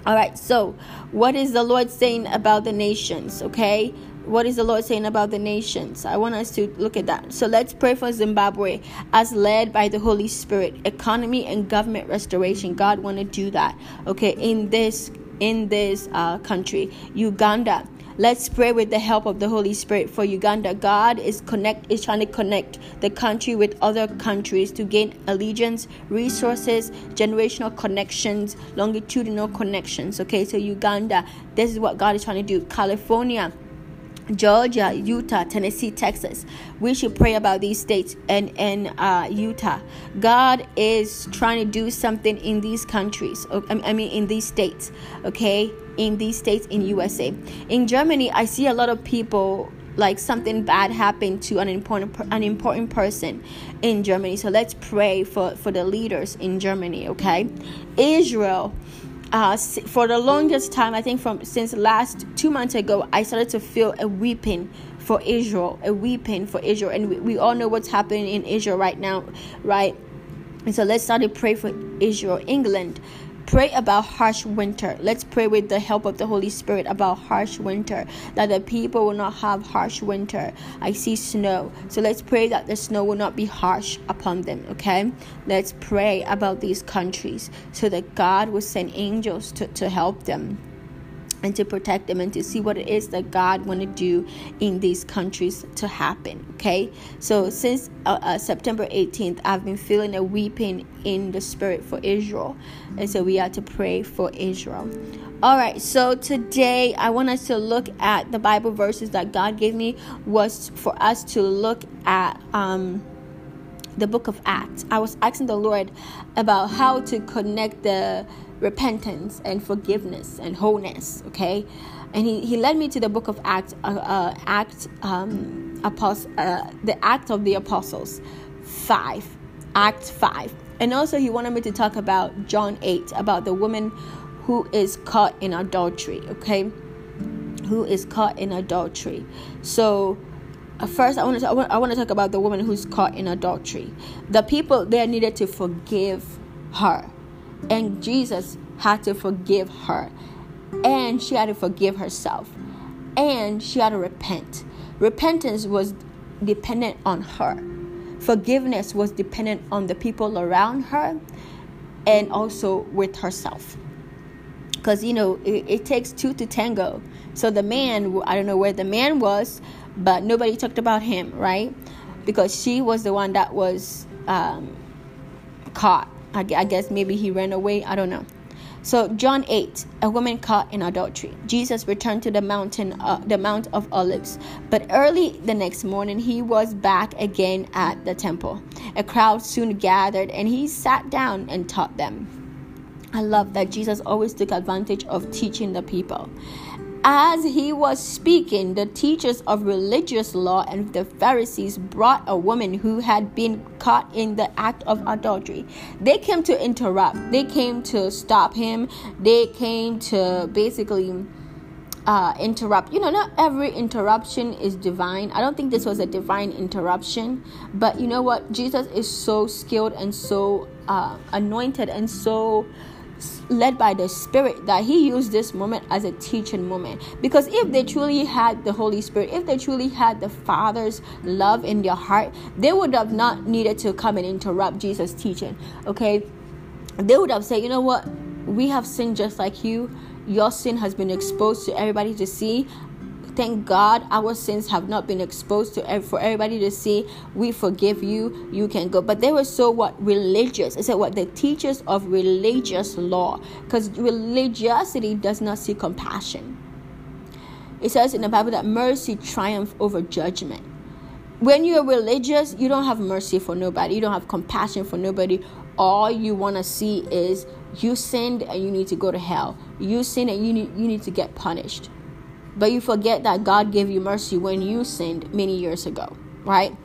Speaker 1: All right so what is the lord saying about the nations okay what is the Lord saying about the nations? I want us to look at that. So let's pray for Zimbabwe as led by the Holy Spirit. Economy and government restoration. God want to do that. Okay, in this in this uh, country, Uganda. Let's pray with the help of the Holy Spirit for Uganda. God is connect is trying to connect the country with other countries to gain allegiance, resources, generational connections, longitudinal connections. Okay, so Uganda, this is what God is trying to do. California, Georgia, Utah, Tennessee, Texas. We should pray about these states and and uh, Utah. God is trying to do something in these countries. I mean, in these states. Okay, in these states in USA. In Germany, I see a lot of people like something bad happened to an important an important person in Germany. So let's pray for for the leaders in Germany. Okay, Israel uh, for the longest time, I think from since last two months ago, I started to feel a weeping for Israel, a weeping for Israel, and we, we all know what's happening in Israel right now, right? And so let's start to pray for Israel, England. Pray about harsh winter. Let's pray with the help of the Holy Spirit about harsh winter, that the people will not have harsh winter. I see snow. So let's pray that the snow will not be harsh upon them, okay? Let's pray about these countries so that God will send angels to, to help them and to protect them and to see what it is that God want to do in these countries to happen. Okay, so since uh, uh, September 18th, I've been feeling a weeping in the spirit for Israel, and so we have to pray for Israel. All right, so today I want us to look at the Bible verses that God gave me was for us to look at. Um, the book of Acts. I was asking the Lord about how to connect the repentance and forgiveness and wholeness okay and he, he led me to the book of acts uh, uh, act um, apost- uh, the act of the apostles 5 act 5 and also he wanted me to talk about john 8 about the woman who is caught in adultery, okay? Who is caught in adultery. So, uh, first I want to I want, I want to talk about the woman who's caught in adultery. The people there needed to forgive her. And Jesus had to forgive her. And she had to forgive herself. And she had to repent. Repentance was dependent on her. Forgiveness was dependent on the people around her and also with herself. Because, you know, it, it takes two to tango. So the man, I don't know where the man was, but nobody talked about him, right? Because she was the one that was um, caught. I, I guess maybe he ran away. I don't know. So John 8, a woman caught in adultery. Jesus returned to the mountain, uh, the Mount of Olives, but early the next morning he was back again at the temple. A crowd soon gathered, and he sat down and taught them. I love that Jesus always took advantage of teaching the people. As he was speaking, the teachers of religious law and the Pharisees brought a woman who had been caught in the act of adultery. They came to interrupt, they came to stop him, they came to basically uh, interrupt. You know, not every interruption is divine. I don't think this was a divine interruption, but you know what? Jesus is so skilled and so uh, anointed and so led by the Spirit that He used this moment as a teaching moment. Because if they truly had the Holy Spirit, if they truly had the Father's love in their heart, they would have not needed to come and interrupt Jesus' teaching. Okay? They would have said, you know what? We have sinned just like you. Your sin has been exposed to everybody to see thank God our sins have not been exposed to for everybody to see. We forgive you. You can go. But they were so what religious. I said what the teachers of religious law, because religiosity does not see compassion. It says in the Bible that mercy triumphs over judgment. When you're religious, you don't have mercy for nobody. You don't have compassion for nobody. All you want to see is you sinned and you need to go to hell. You sinned and you need, you need to get punished. But you forget that God gave you mercy when you sinned many years ago, right?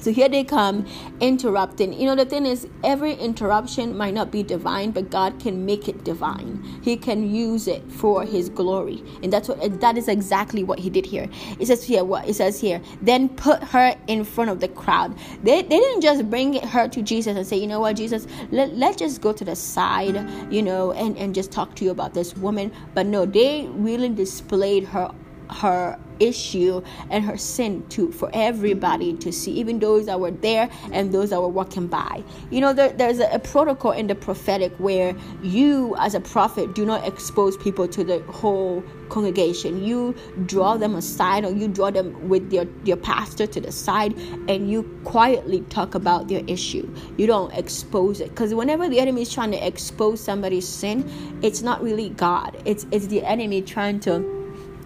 Speaker 1: So here they come interrupting. You know, the thing is, every interruption might not be divine, but God can make it divine. He can use it for His glory, and that's what that is exactly what He did here. It says here what it says here. Then put her in front of the crowd. They, they didn't just bring her to Jesus and say, you know what, Jesus, let let's just go to the side, you know, and and just talk to you about this woman. But no, they really displayed her her issue and her sin to for everybody to see even those that were there and those that were walking by. You know there, there's a, a, protocol in the prophetic where you as a prophet do not expose people to the whole congregation. You draw them aside or you draw them with your your pastor to the side and you quietly talk about their issue. You don't expose it. Because whenever the enemy is trying to expose somebody's sin it's not really god. It's it's the enemy trying to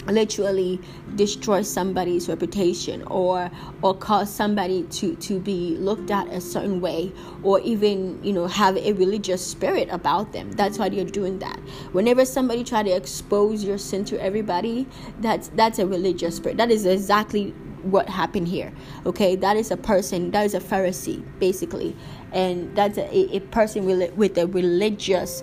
Speaker 1: literally destroy somebody's reputation or or cause somebody to to be looked at a certain way or even you know have a religious spirit about them. That's why you're doing that. Whenever somebody try to expose your sin to everybody that's that's a religious spirit. That is exactly what happened here okay? That is a person that is a pharisee basically. And that's a, a person with, a religious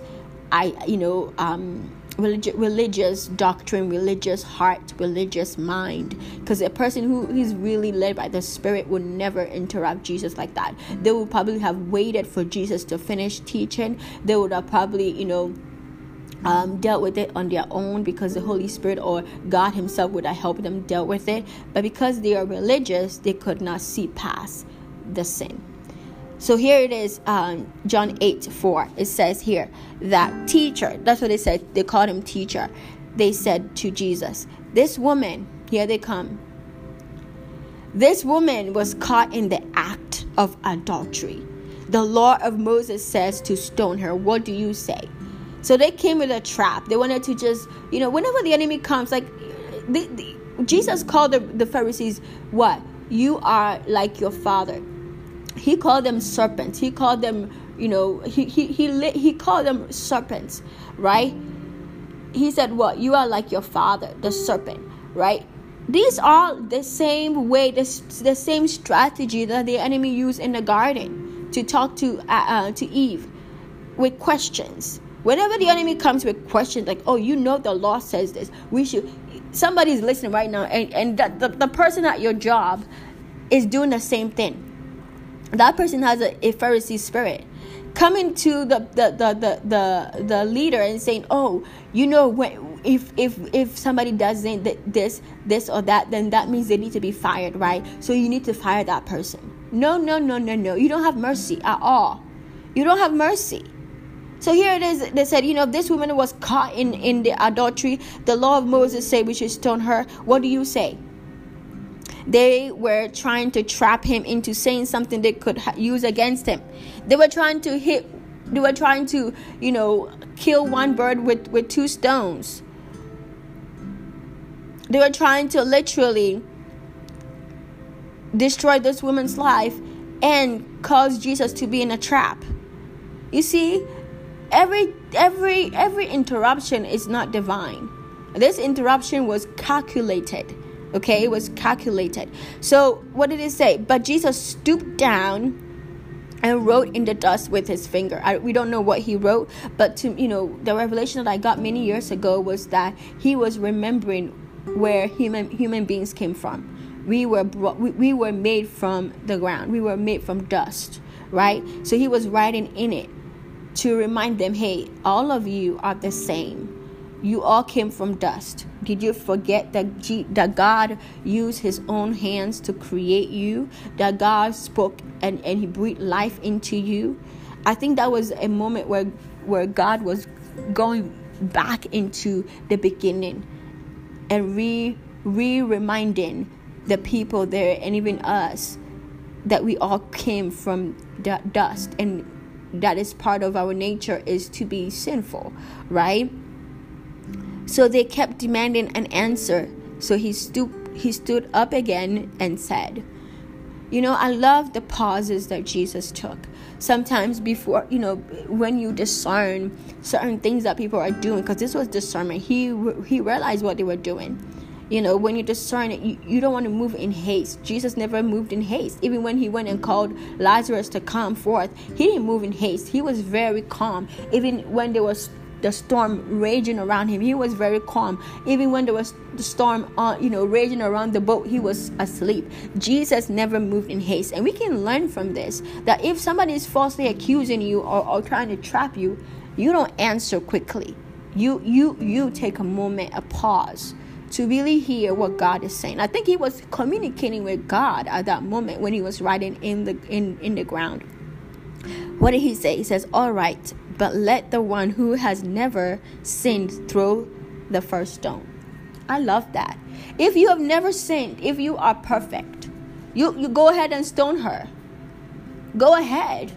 Speaker 1: i you know um Religi- religious doctrine, religious heart, religious mind. Because a person who is really led by the Spirit would never interrupt Jesus like that. They would probably have waited for Jesus to finish teaching. They would have probably, you know, um, dealt with it on their own because the Holy Spirit or God Himself would have helped them deal with it. But because they are religious, they could not see past the sin. So here it is, um, John 8 4. It says here that teacher, that's what they said, they called him teacher. They said to Jesus, This woman, here they come. This woman was caught in the act of adultery. The law of Moses says to stone her. What do you say? So they came with a trap. They wanted to just, you know, whenever the enemy comes, like Jesus called the, the Pharisees, what? You are like your father he called them serpents. He called them you know he he he, he called them serpents right? He said what? You are like your father the serpent right? These are the same way the, the same strategy that the enemy used in the garden to talk to uh, uh, to eve with questions. Whenever the enemy comes with questions like, oh, you know the law says this, we should somebody's listening right now and, and that the, the person at your job is doing the same thing. That person has a, a Pharisee spirit coming to the the, the, the, the, the leader and saying, Oh, you know when if if if somebody doesn't this this or that, then that means they need to be fired, right? So you need to fire that person. No, no, no, no, no. You don't have mercy at all. You don't have mercy. So here it is. They said, you know, if this woman was caught in in the adultery, the law of Moses say we should stone her. What do you say? They were trying to trap him into saying something they could ha- use against him. They were trying to hit. They were trying to, you know, kill one bird with with two stones. They were trying to literally destroy this woman's life and cause Jesus to be in a trap. You see, every every every interruption is not divine. This interruption was calculated. Okay, it was calculated. So, what did it say? But Jesus stooped down and wrote in the dust with his finger. I, we don't know what he wrote, but to you know, the revelation that I got many years ago was that he was remembering where human human beings came from we were brought, we, we were made from the ground we were made from dust right so he was writing in it to remind them hey all of you are the same you all came from dust. Did you forget that, G- that god used his own hands to create you? That god spoke and, and he breathed life into you? I think that was a moment where where god was going back into the beginning and re re reminding the people there and even us that we all came from dust. And that is part of our nature is to be sinful right so they kept demanding an answer so he stooped he stood up again and said you know i love the pauses that jesus took sometimes before you know when you discern certain things that people are doing because this was discernment he he realized what they were doing you know, when you discern it, you, you don't want to move in haste. Jesus never moved in haste. Even when he went and called Lazarus to come forth, he didn't move in haste. He was very calm. Even when there was the storm raging around him, he was very calm. Even when there was the storm, uh, you know, raging around the boat, he was asleep. Jesus never moved in haste, and we can learn from this that if somebody is falsely accusing you or, or trying to trap you, you don't answer quickly. You you you take a moment, a pause to really hear what God is saying. I think he was communicating with God at that moment when he was writing in the in, in the ground. What did he say? He says, All right, but let the one who has never sinned throw the first stone. I love that. If you have never sinned, if you are perfect, you, you go ahead and stone her. Go ahead.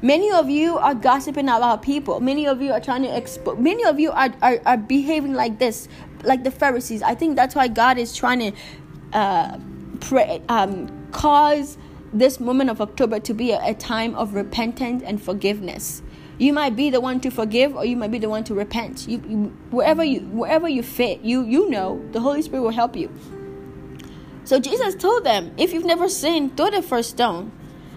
Speaker 1: Many of you are gossiping about people. Many of you are trying to expose. Many of you are, are, are behaving like this, like the Pharisees. I think that's why God is trying to uh, pray, um, cause this moment of October to be a, a time of repentance and forgiveness. You might be the one to forgive, or you might be the one to repent. You, you wherever you wherever you fit, you you know the Holy Spirit will help you. So Jesus told them, if you've never sinned, throw the first stone.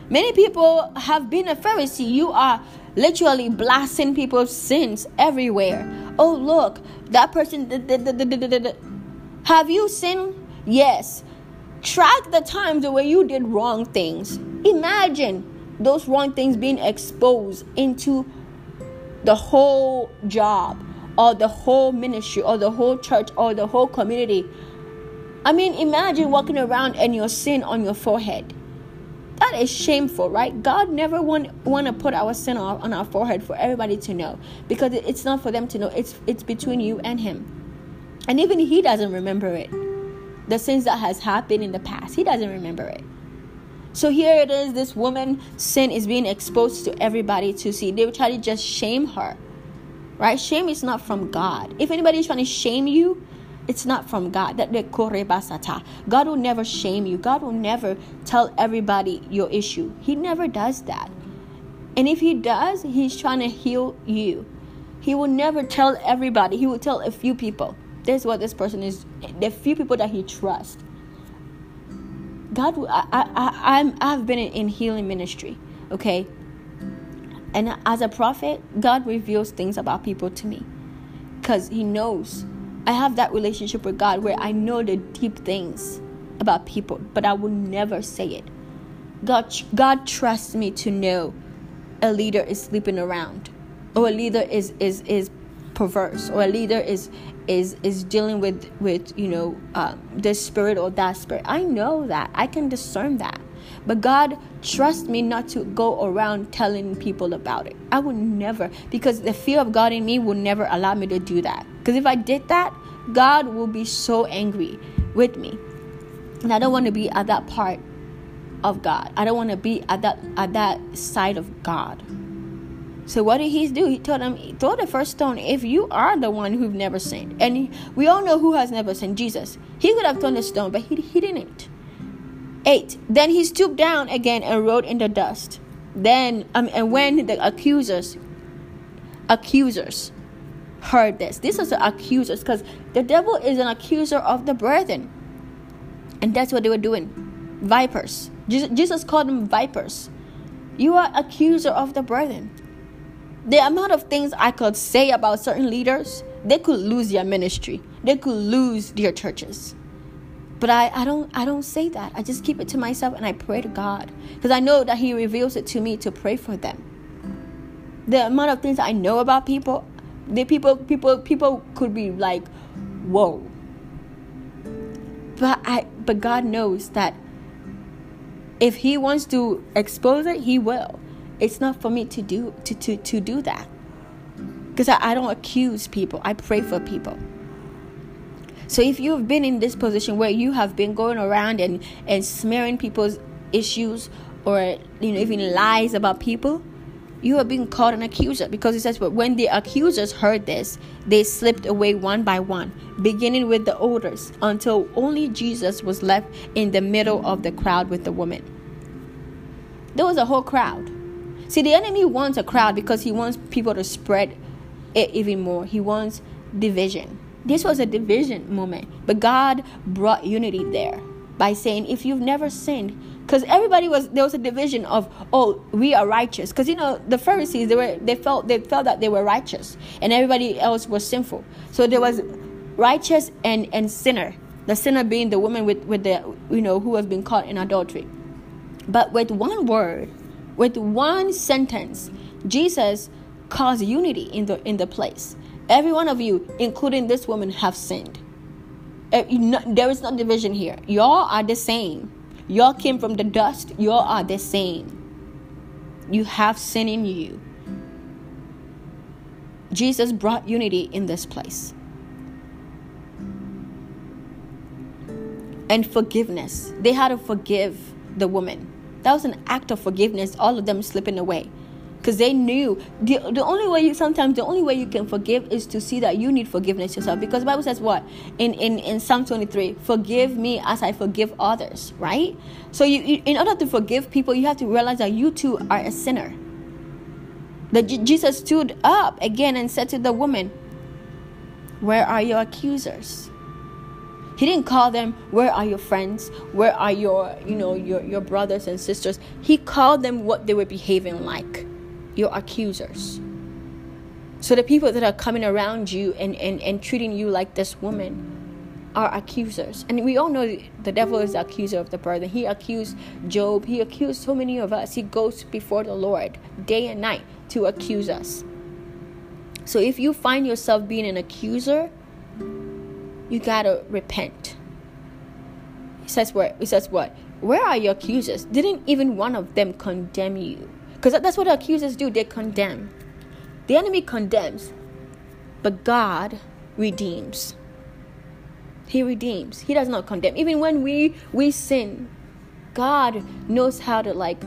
Speaker 1: Many people have been a Pharisee. You are literally blasting people's sins everywhere. Oh, look, that person. Have you sinned? Yes. Track the times where you did wrong things. Imagine those wrong things being exposed into the whole job or the whole ministry or the whole church or the whole community. I mean, imagine walking around and your sin on your forehead. That is shameful, right? God never want want to put our sin on, on our forehead for everybody to know because it's not for them to know. It's it's between you and Him, and even He doesn't remember it. The sins that has happened in the past, He doesn't remember it. So here it is. This woman sin is being exposed to everybody to see. They would try to just shame her, right? Shame is not from God. If anybody is trying to shame you, it's not from God. That the korebasata. God will never shame you. God will never tell everybody your issue. He never does that. And if he does, he's trying to heal you. He will never tell everybody. He will tell a few people. This is what this person is. The few people that he trusts. God, I, I, I'm, I've been in healing ministry. Okay, And as a prophet, God reveals things about people to me because He knows. I have that relationship with God where I know the deep things about people, but I will never say it. God, God trusts me to know a leader is sleeping around, or a leader is is is perverse, or a leader is is is dealing with with you know uh, this spirit or that spirit. I know that I can discern that. But God trust me not to go around telling people about it. I would never, because the fear of God in me will never allow me to do that. Because if I did that, God will be so angry with me. And I don't want to be at that part of God. I don't want to be at that at that side of God. So what did he do? He told them, throw the first stone if you are the one who've never sinned. And we all know who has never sinned, Jesus. He could have thrown the stone, but he, he didn't. 8. Then he stooped down again and wrote in the dust. Then, um, and when the accusers, accusers, heard this, this is the accusers, because the devil is an accuser of the brethren. And that's what they were doing. Vipers. Jesus, Jesus called them vipers. You are accuser of the brethren. The amount of things I could say about certain leaders, they could lose their ministry. They could lose their churches. But I, I don't I don't say that. I just keep it to myself and I pray to God. Because I know that He reveals it to me to pray for them. The amount of things I know about people, the people people people could be like, whoa. But I but God knows that if He wants to expose it, He will. It's not for me to do to to, to do that. Because I, I don't accuse people. I pray for people. So if you've been in this position where you have been going around and, and smearing people's issues or you know even lies about people, you are being called an accuser because it says but when the accusers heard this, they slipped away one by one, beginning with the oldest, until only Jesus was left in the middle of the crowd with the woman. There was a whole crowd. See, the enemy wants a crowd because he wants people to spread it even more. He wants division. This was a division moment, but God brought unity there by saying, if you've never sinned, because everybody was there was a division of oh we are righteous because you know the pharisees they were they felt they felt that they were righteous and everybody else was sinful so there was righteous and and sinner the sinner being the woman with with the you know who has been caught in adultery but with one word with one sentence jesus caused unity in the in the place Every one of you, including this woman, have sinned. Eh, there is no division here. Y'all are the same. Y'all came from the dust. Y'all are the same. You have sin in you. Jesus brought unity in this place. And forgiveness. They had to forgive the woman. That was an act of forgiveness, all of them slipping away. Because they knew the, the only way you sometimes the only way you can forgive is to see that you need forgiveness yourself. Because the bible says what? In in, in psalm 23 forgive me as i forgive others right? So you, you in order to forgive people you have to realize that you too are a sinner. That jesus stood up again and said to the woman where are your accusers he didn't call them where are your friends where are your you know your, your brothers and sisters he called them what they were behaving like your accusers. So the people that are coming around you and, and, and treating you like this woman are accusers. And we all know the devil is the accuser of the brethren. He accused Job. He accused so many of us. He goes before the Lord day and night to accuse us. So if you find yourself being an accuser, you gotta repent. He says what? He says what? Where are your accusers? Didn't even one of them condemn you? Because that's what the accusers do, they condemn. The enemy condemns, but God redeems. He redeems. He does not condemn. Even when we we sin, God knows how to like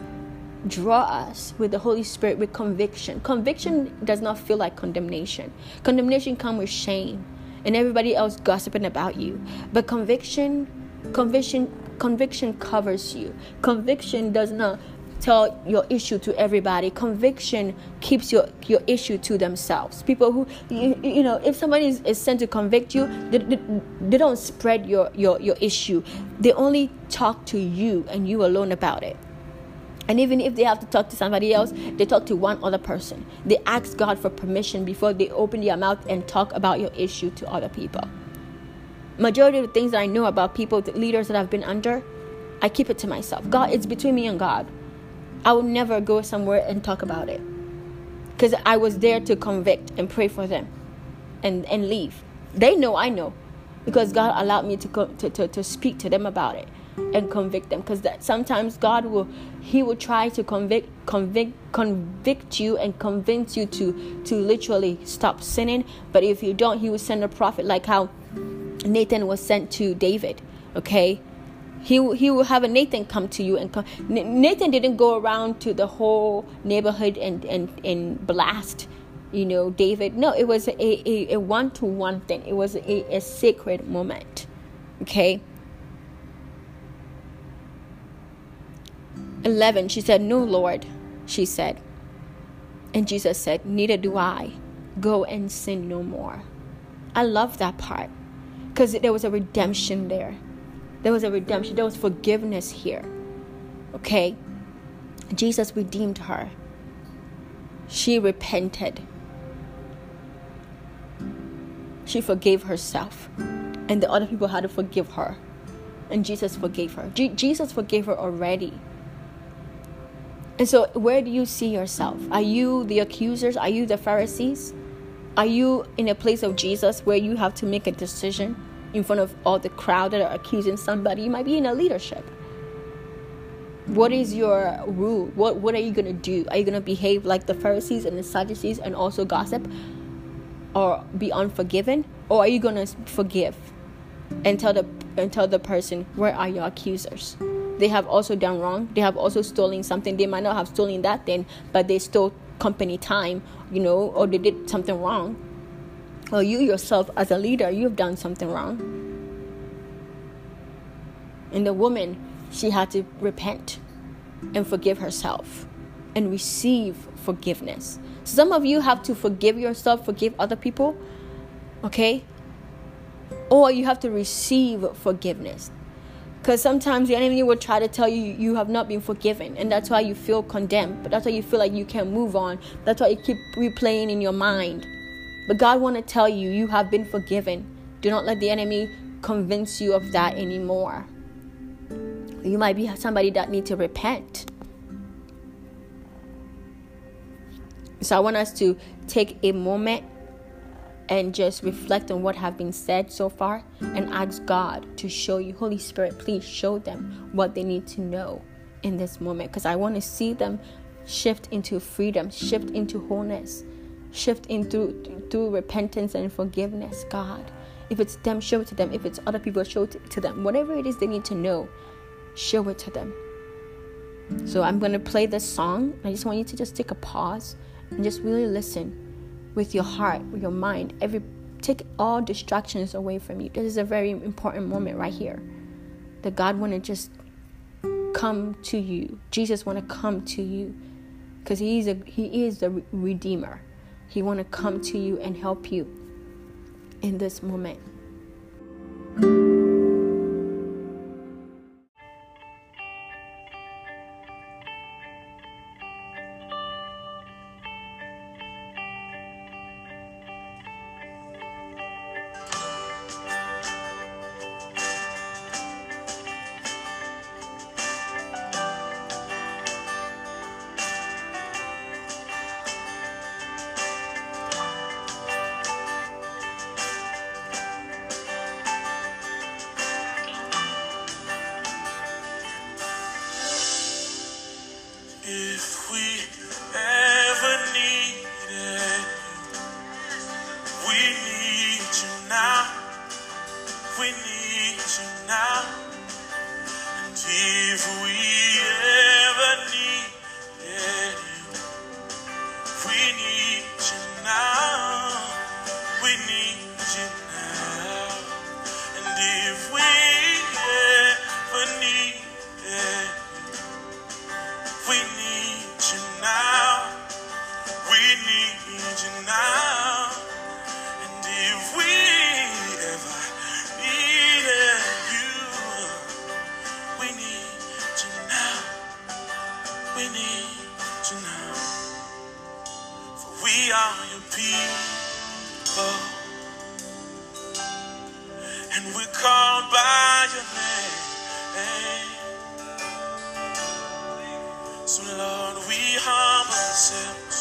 Speaker 1: draw us with the Holy Spirit with conviction. Conviction does not feel like condemnation. Condemnation comes with shame and everybody else gossiping about you. But conviction, conviction, conviction covers you. Conviction does not tell your issue to everybody. Conviction keeps your, your issue to themselves. People who, you, you know, if somebody is, is sent to convict you, they, they, they don't spread your, your, your issue. They only talk to you and you alone about it. And even if they have to talk to somebody else, they talk to one other person. They ask God for permission before they open their mouth and talk about your issue to other people. Majority of the things that I know about people, leaders that I've been under, I keep it to myself. God, it's between me and God. I will never go somewhere and talk about it. Because I was there to convict and pray for them and, and leave. They know I know. Because God allowed me to, to, to, to speak to them about it and convict them. Because that sometimes god will he will try to convict convict convict you and convince you to to literally stop sinning. But if you don't he will send a prophet like how nathan was sent to david okay? He, he will have a nathan come to you and come, nathan didn't go around to the whole neighborhood and and, and blast you know david. No it was a, a, a one-to-one thing. It was a, a sacred moment okay 11, she said, No, Lord, she said. And Jesus said, Neither do I. Go and sin no more. I love that part because there was a redemption there. There was a redemption. There was forgiveness here. Okay? Jesus redeemed her. She repented. She forgave herself. And the other people had to forgive her. And Jesus forgave her. Jesus forgave her already. And so, where do you see yourself? Are you the accusers? Are you the Pharisees? Are you in a place of Jesus where you have to make a decision in front of all the crowd that are accusing somebody? You might be in a leadership. What is your rule? What what are you gonna do? Are you gonna behave like the Pharisees and the Sadducees and also gossip, or be unforgiven, or are you gonna forgive and tell the and tell the person where are your accusers? They have also done wrong. They have also stolen something. They might not have stolen that thing, but they stole company time, you know, or they did something wrong. Or you yourself, as a leader, you've done something wrong. And the woman, she had to repent and forgive herself and receive forgiveness. Some of you have to forgive yourself, forgive other people, okay? Or you have to receive forgiveness. Because sometimes the enemy will try to tell you you have not been forgiven, and that's why you feel condemned. But that's why you feel like you can't move on. That's why you keep replaying in your mind. But God want to tell you you have been forgiven. Do not let the enemy convince you of that anymore. You might be somebody that need to repent. So I want us to take a moment and just reflect on what have been said so far and ask God to show you holy spirit please show them what they need to know in this moment. Because I want to see them shift into freedom shift into wholeness shift into through repentance and forgiveness God. If it's them show it to them. If it's other people show it to them. Whatever it is they need to know show it to them. So I'm going to play this song. I just want you to just take a pause and just really listen with your heart, with your mind. Every take all distractions away from you. This is a very important moment right here. That God want to just come to you. Jesus want to come to you because he is a he is the redeemer. He want to come to you and help you in this moment.
Speaker 3: Lord, we humble ourselves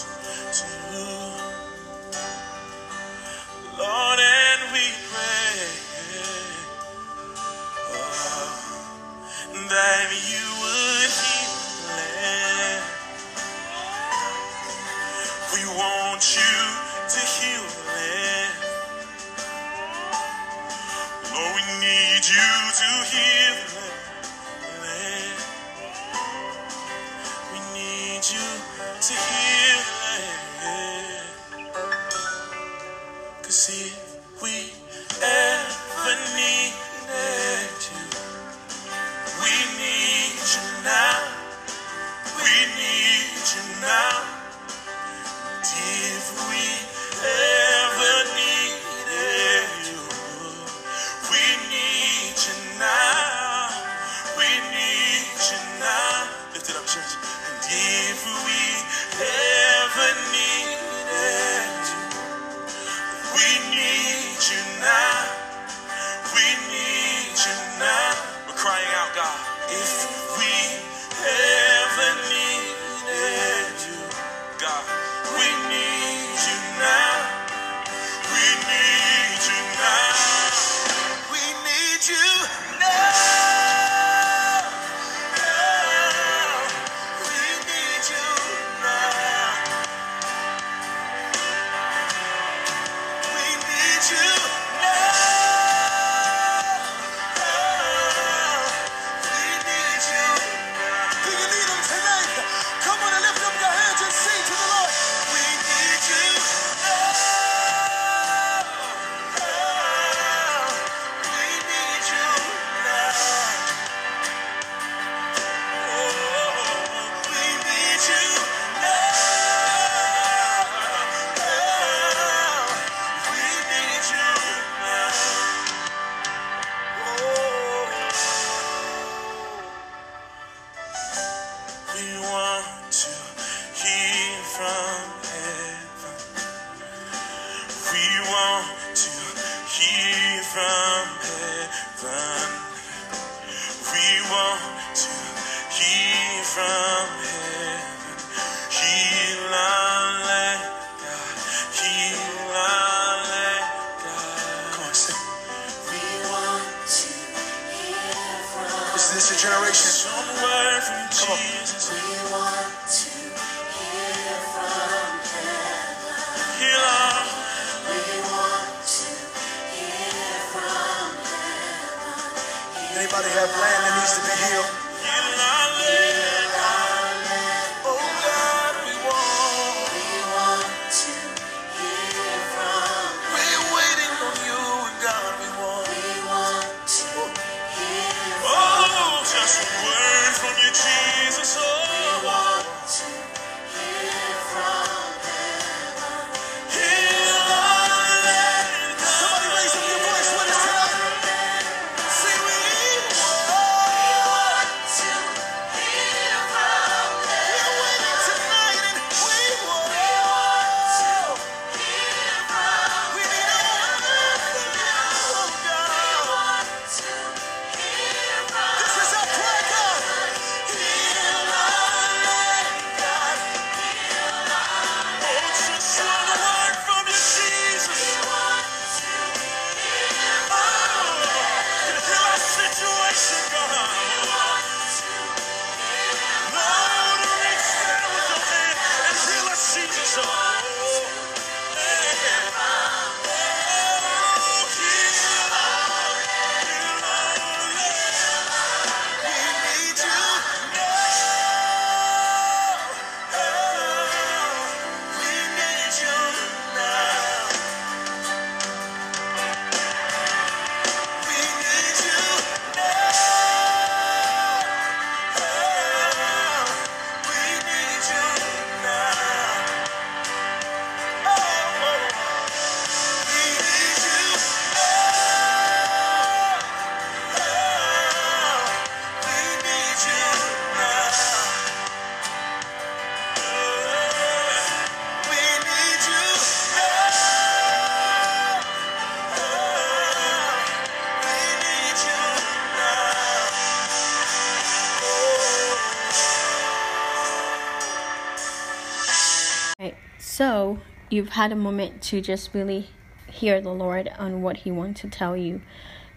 Speaker 1: you've had a moment to just really hear the Lord on what He wants to tell you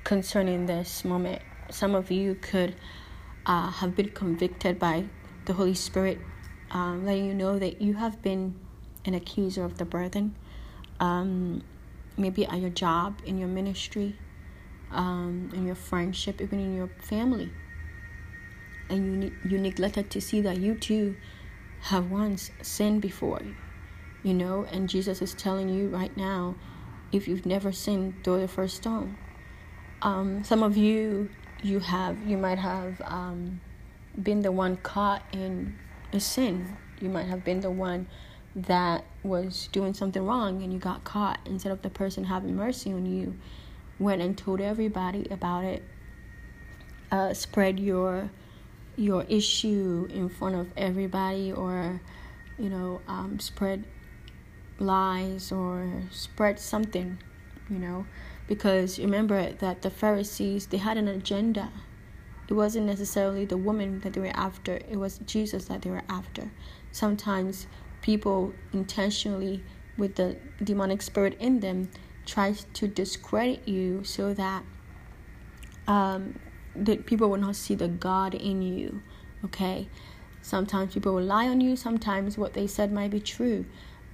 Speaker 1: concerning this moment. Some of you could uh, have been convicted by the Holy Spirit, um, letting you know that you have been an accuser of the brethren. Um, maybe at your job, in your ministry, um, in your friendship, even in your family. And you, you neglected to see that you too have once sinned before, you know, and Jesus is telling you right now if you've never sinned, throw the first stone. Um, some of you, you have, you might have um, been the one caught in a sin. You might have been the one that was doing something wrong and you got caught instead of the person having mercy on you went and told everybody about it uh, spread your your issue in front of everybody or you know um, spread lies or spread something you know? Because remember that the pharisees they had an agenda. It wasn't necessarily the woman that they were after. It was jesus that they were after. Sometimes people intentionally with the demonic spirit in them tries to discredit you so that um, that people will not see the God in you. Okay, sometimes people will lie on you. Sometimes what they said might be true,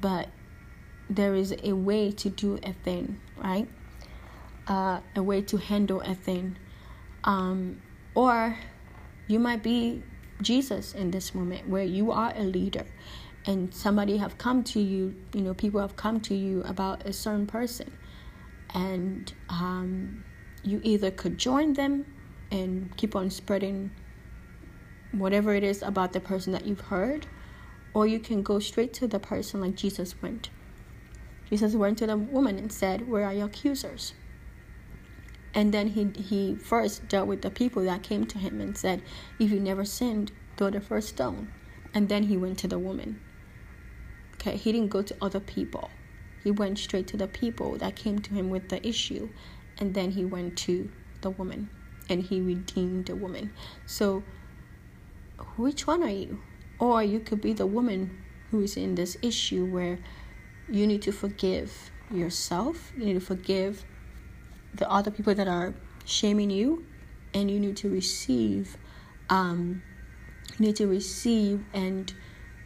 Speaker 1: but there is a way to do a thing, right? Uh, a way to handle a thing, um, or you might be Jesus in this moment where you are a leader and somebody have come to you you know people have come to you about a certain person and um, you either could join them and keep on spreading whatever it is about the person that you've heard or you can go straight to the person like jesus went jesus went to the woman and said where are your accusers and then he he first dealt with the people that came to him and said if you never sinned throw the first stone and then he went to the woman Okay, he didn't go to other people. He went straight to the people that came to him with the issue, and then he went to the woman and he redeemed the woman. So, which one are you? Or you could be the woman who's in this issue where you need to forgive yourself, you need to forgive the other people that are shaming you, and you need to receive, um, you need to receive and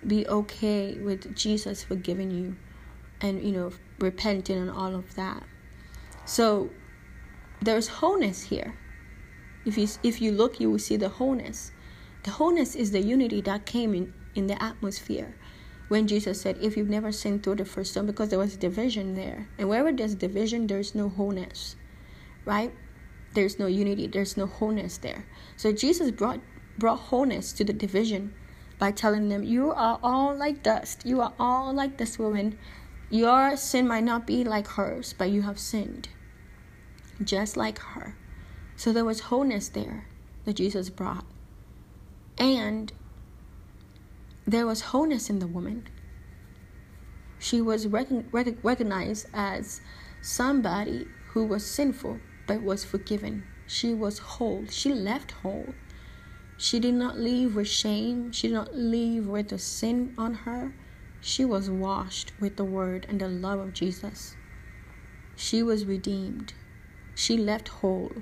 Speaker 1: be okay with Jesus forgiving you and you know repenting and all of that. So there's wholeness here. If you if you look you will see the wholeness. The wholeness is the unity that came in in the atmosphere when Jesus said, If you've never sinned through the first stone, because there was division there. And wherever there's division, there's no wholeness, right? There's no unity, there's no wholeness there. So Jesus brought brought wholeness to the division by telling them, You are all like dust. You are all like this woman. Your sin might not be like hers, but you have sinned just like her. So there was wholeness there that Jesus brought. And there was wholeness in the woman. She was recognized as somebody who was sinful but was forgiven. She was whole. She left whole. She did not leave with shame. She did not leave with a sin on her. She was washed with the word and the love of Jesus. She was redeemed. She left whole.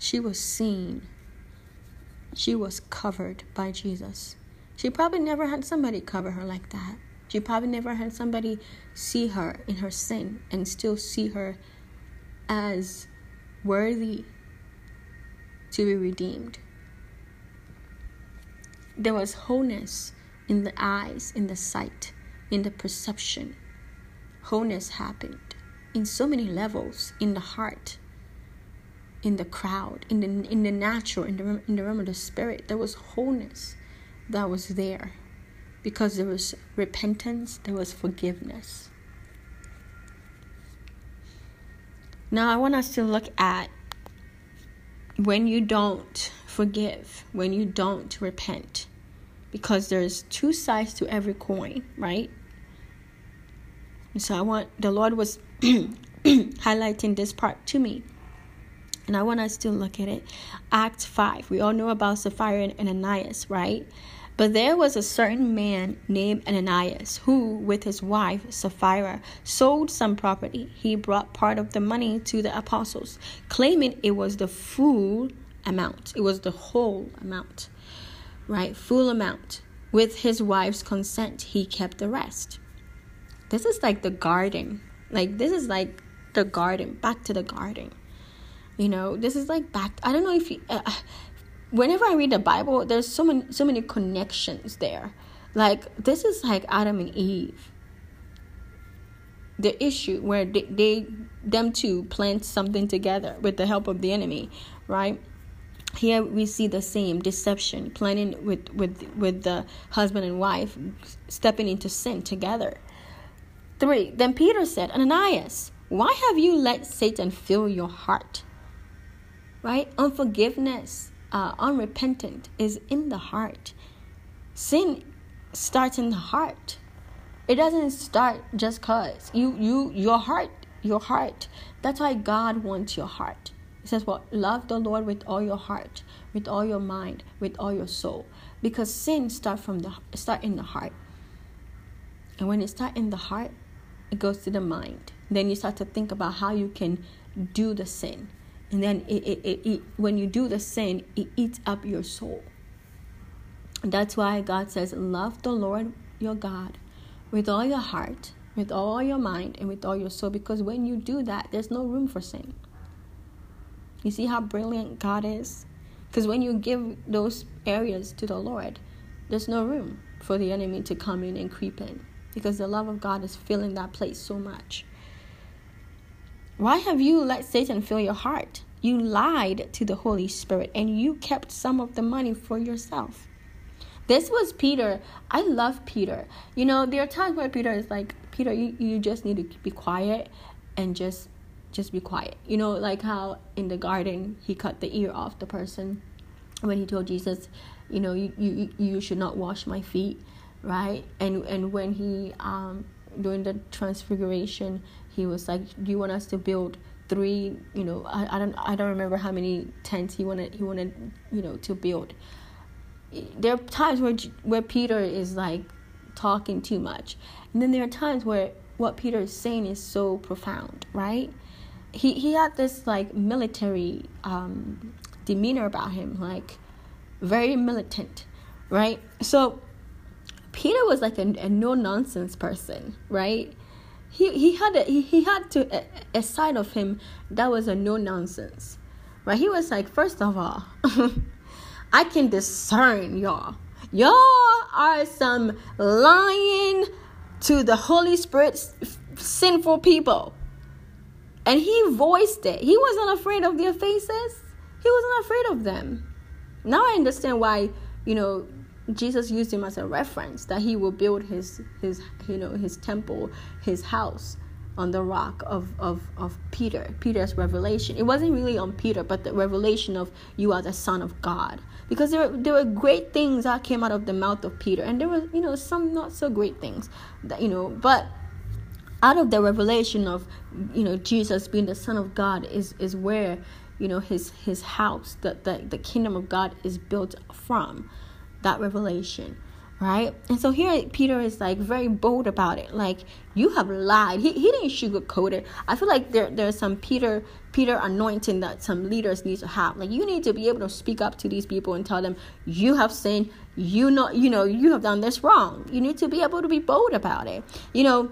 Speaker 1: She was seen. She was covered by Jesus. She probably never had somebody cover her like that. She probably never had somebody see her in her sin and still see her as worthy to be redeemed there was wholeness in the eyes, in the sight, in the perception. Wholeness happened in so many levels in the heart, in the crowd, in the, in the natural, in the, in the realm of the spirit. There was wholeness that was there because there was repentance, there was forgiveness. Now, I want us to look at when you don't forgive, when you don't repent because there's two sides to every coin, right? And so I want the Lord was highlighting this part to me. And I want us to look at it. Act 5. We all know about Sapphira and Ananias, right? But there was a certain man named Ananias who, with his wife Sapphira, sold some property. He brought part of the money to the apostles, claiming it was the full amount. It was the whole amount, right? Full amount. With his wife's consent, he kept the rest. This is like the garden. Like, this is like the garden, back to the garden. You know, this is like back. I don't know if you. Uh, whenever I read the Bible, there's so many so many connections there. Like this is like Adam and Eve. The issue where they, they them two plant something together with the help of the enemy, right? Here we see the same deception planning with with with the husband and wife stepping into sin together. Three. Then Peter said, Ananias, why have you let Satan fill your heart? Right? Unforgiveness uh, unrepentant is in the heart. Sin starts in the heart. It doesn't start just cause you you your heart your heart. That's why God wants your heart. He says, "What well, love the Lord with all your heart, with all your mind, with all your soul." Because sin start from the start in the heart, and when it start in the heart, it goes to the mind. Then you start to think about how you can do the sin and then it, it, it, it, when you do the sin it eats up your soul. And that's why god says love the lord your god with all your heart with all your mind and with all your soul because when you do that there's no room for sin. You see how brilliant god is? Because when you give those areas to the lord there's no room for the enemy to come in and creep in because the love of god is filling that place so much why have you let Satan fill your heart? You lied to the Holy Spirit and you kept some of the money for yourself. This was Peter. I love Peter. You know, there are times where Peter is like, Peter, you, you just need to be quiet and just just be quiet. You know, like how in the garden he cut the ear off the person when he told Jesus, you know, you, you, you should not wash my feet, right? And and when he um during the transfiguration he was like do you want us to build three you know I, I don't i don't remember how many tents he wanted he wanted you know to build. There are times where where peter is like talking too much. And then there are times where what peter is saying is so profound right? He he had this like military um demeanor about him like very militant right? So peter was like a, a no nonsense person right he he had a, he, he had to a, a side of him that was a no nonsense right? He was like first of all i can discern y'all. Y'all are some lying to the holy spirit sinful people. And he voiced it. He wasn't afraid of their faces. He wasn't afraid of them. Now i understand why you know Jesus used him as a reference that he will build his his you know his temple, his house on the rock of, of, of Peter, Peter's revelation. It wasn't really on Peter, but the revelation of you are the Son of God. Because there, there were great things that came out of the mouth of Peter, and there were, you know, some not so great things that, you know, but out of the revelation of, you know, Jesus being the Son of God is, is where, you know, his his house, the, the, the kingdom of God is built from that revelation right? And so here peter is like very bold about it. Like you have lied. He, he didn't sugarcoat it. I feel like there there's some peter peter anointing that some leaders need to have. Like you need to be able to speak up to these people and tell them you have sinned. You know you know you have done this wrong. You need to be able to be bold about it. You know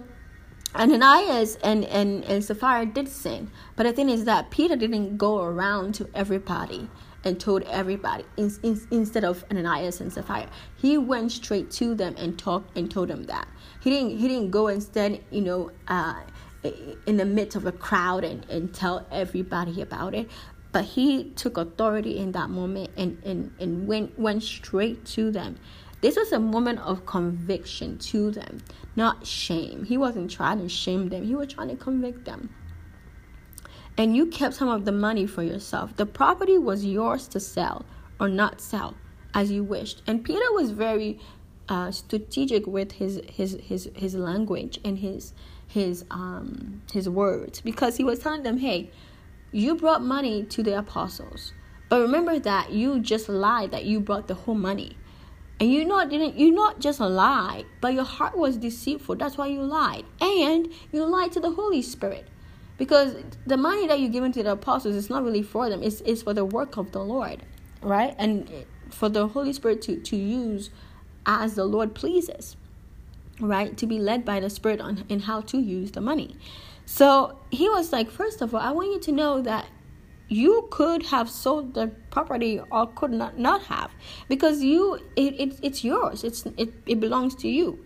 Speaker 1: Ananias and, and, and Sapphira did sin. But the thing is that Peter didn't go around to everybody and told everybody in, in, instead of Ananias and Sapphira. He went straight to them and talked and told them that. He didn't he didn't go and stand, you know, uh, in the midst of a crowd and, and tell everybody about it. But he took authority in that moment and, and, and went went straight to them. This was a moment of conviction to them, not shame. He wasn't trying to shame them, he was trying to convict them and you kept some of the money for yourself. The property was yours to sell or not sell as you wished. And Peter was very uh, strategic with his, his his his language and his his um his words because he was telling them, "Hey, you brought money to the apostles, but remember that you just lied that you brought the whole money." And you not didn't you not just lied, but your heart was deceitful. That's why you lied. And you lied to the Holy Spirit. Because the money that you given to the apostles is not really for them. It's, it's for the work of the Lord. Right? And for the Holy Spirit to, to use as the Lord pleases. Right? To be led by the Spirit on in how to use the money. So he was like, first of all, I want you to know that you could have sold the property or could not not have because you it, it it's yours it's it, it belongs to you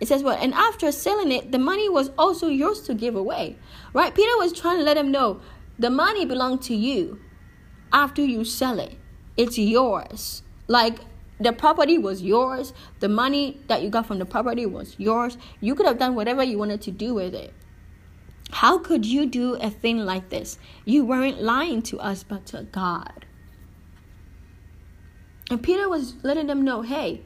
Speaker 1: it says what and after selling it the money was also yours to give away. Right? Peter was trying to let him know the money belonged to you after you sell it. It's yours. Like the property was yours. The money that you got from the property was yours. You could have done whatever you wanted to do with it. How could you do a thing like this? You weren't lying to us, but to God. And Peter was letting them know hey,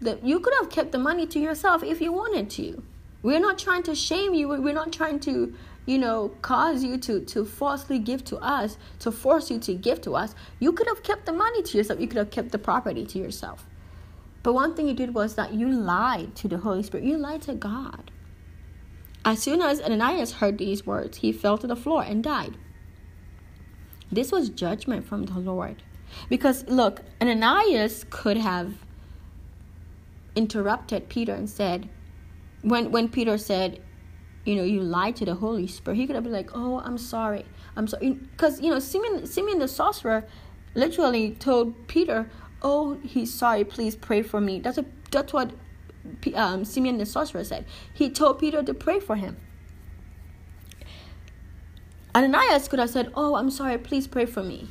Speaker 1: that you could have kept the money to yourself if you wanted to. We're not trying to shame you. We're not trying to, you know, cause you to, to falsely give to us, to force you to give to us. You could have kept the money to yourself. You could have kept the property to yourself. But one thing you did was that you lied to the Holy Spirit. You lied to God. As soon as Ananias heard these words, he fell to the floor and died. This was judgment from the Lord. Because look, Ananias could have interrupted Peter and said, when when Peter said, you know, you lied to the Holy Spirit, he could have been like, oh, I'm sorry, I'm sorry, because you know, Simeon, Simeon the sorcerer, literally told Peter, oh, he's sorry, please pray for me. That's a that's what um, Simeon the sorcerer said. He told Peter to pray for him. Ananias could have said, "Oh, I'm sorry. Please pray for me."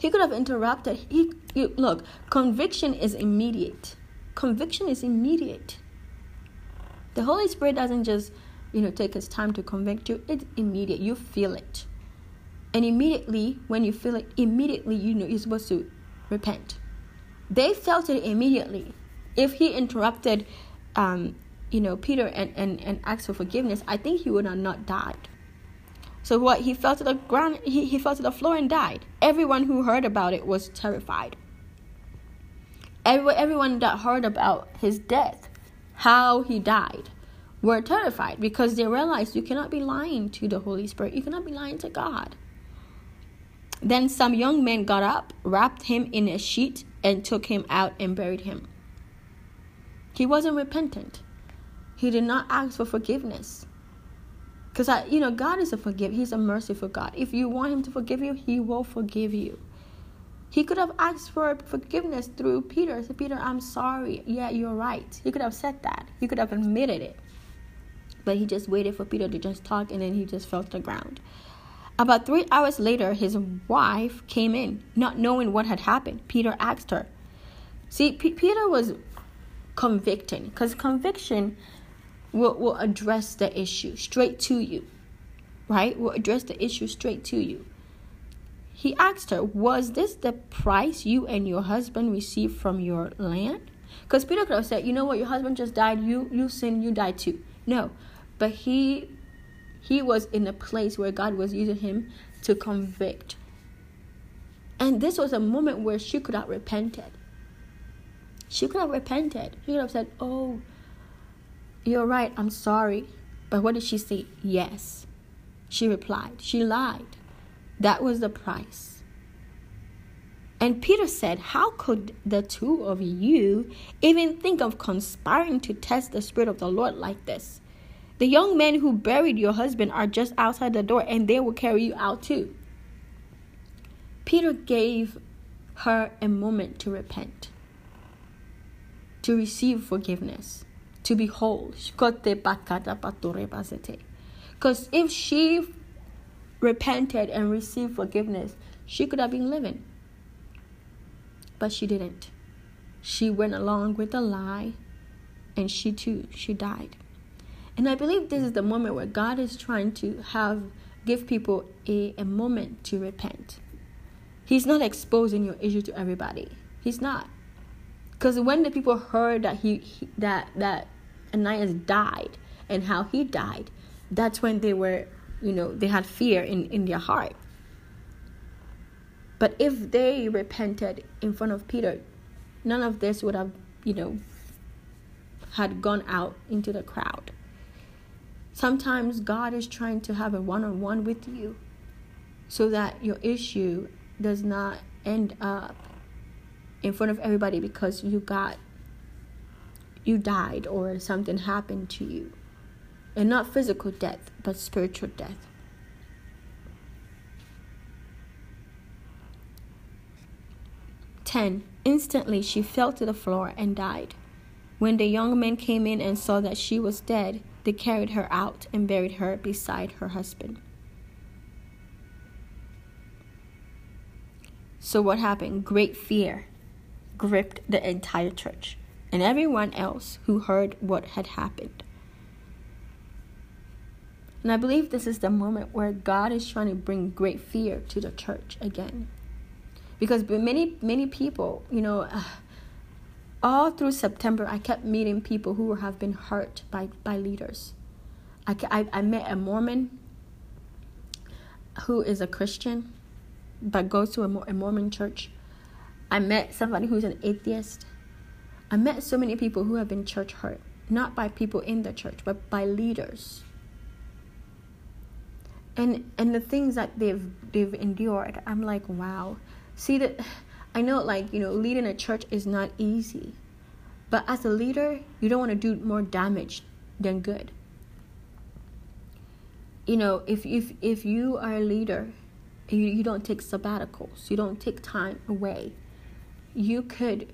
Speaker 1: He could have interrupted. He, you, look, conviction is immediate. Conviction is immediate. The Holy Spirit doesn't just, you know, take its time to convict you. It's immediate. You feel it, and immediately when you feel it, immediately you know you're supposed to repent. They felt it immediately if he interrupted, um, you know, Peter and, and, and asked for forgiveness, I think he would have not died. So what? He fell to the ground, he, he fell to the floor and died. Everyone who heard about it was terrified. Every, everyone that heard about his death, how he died, were terrified because they realized you cannot be lying to the Holy Spirit. You cannot be lying to God. Then some young men got up, wrapped him in a sheet, and took him out and buried him. He wasn't repentant. He did not ask for forgiveness. Because I, you know, God is a forgive. He's a merciful God. If you want Him to forgive you, He will forgive you. He could have asked for forgiveness through Peter. Said, Peter, I'm sorry. Yeah, you're right. He could have said that. He could have admitted it. But he just waited for Peter to just talk and then he just fell to the ground. About three hours later, his wife came in, not knowing what had happened. Peter asked her. See, P- Peter was convicting because conviction will, will address the issue straight to you right will address the issue straight to you he asked her was this the price you and your husband received from your land because peter could have said you know what your husband just died you you sin you died too no but he he was in a place where god was using him to convict and this was a moment where she could have repented she could have repented. She could have said, Oh, you're right, I'm sorry. But what did she say? Yes. She replied. She lied. That was the price. And Peter said, How could the two of you even think of conspiring to test the Spirit of the Lord like this? The young men who buried your husband are just outside the door and they will carry you out too. Peter gave her a moment to repent to receive forgiveness, to be whole. Because if she repented and received forgiveness, she could have been living. But she didn't. She went along with the lie and she too, she died. And I believe this is the moment where God is trying to have give people a, a moment to repent. He's not exposing your issue to everybody. He's not. Because when the people heard that he, he that that Ananias died and how he died, that's when they were, you know, they had fear in, in their heart. But if they repented in front of Peter, none of this would have, you know, had gone out into the crowd. Sometimes God is trying to have a one on one with you so that your issue does not end up in front of everybody because you got you died or something happened to you. And not physical death, but spiritual death. Ten. Instantly she fell to the floor and died. When the young men came in and saw that she was dead, they carried her out and buried her beside her husband. So, what happened? Great fear gripped the entire church and everyone else who heard what had happened. And I believe this is the moment where God is trying to bring great fear to the church again. Because many, many people, you know, uh, all through September, I kept meeting people who have been hurt by, by leaders. I, I, I met a Mormon who is a Christian but goes to a, a Mormon church. I met somebody who's an atheist. I met so many people who have been church hurt, not by people in the church, but by leaders. And and the things that they've they've endured, I'm like, wow. See that I know like, you know, leading a church is not easy. But as a leader, you don't want to do more damage than good. You know, if if if you are a leader you, you don't take sabbaticals, you don't take time away, you could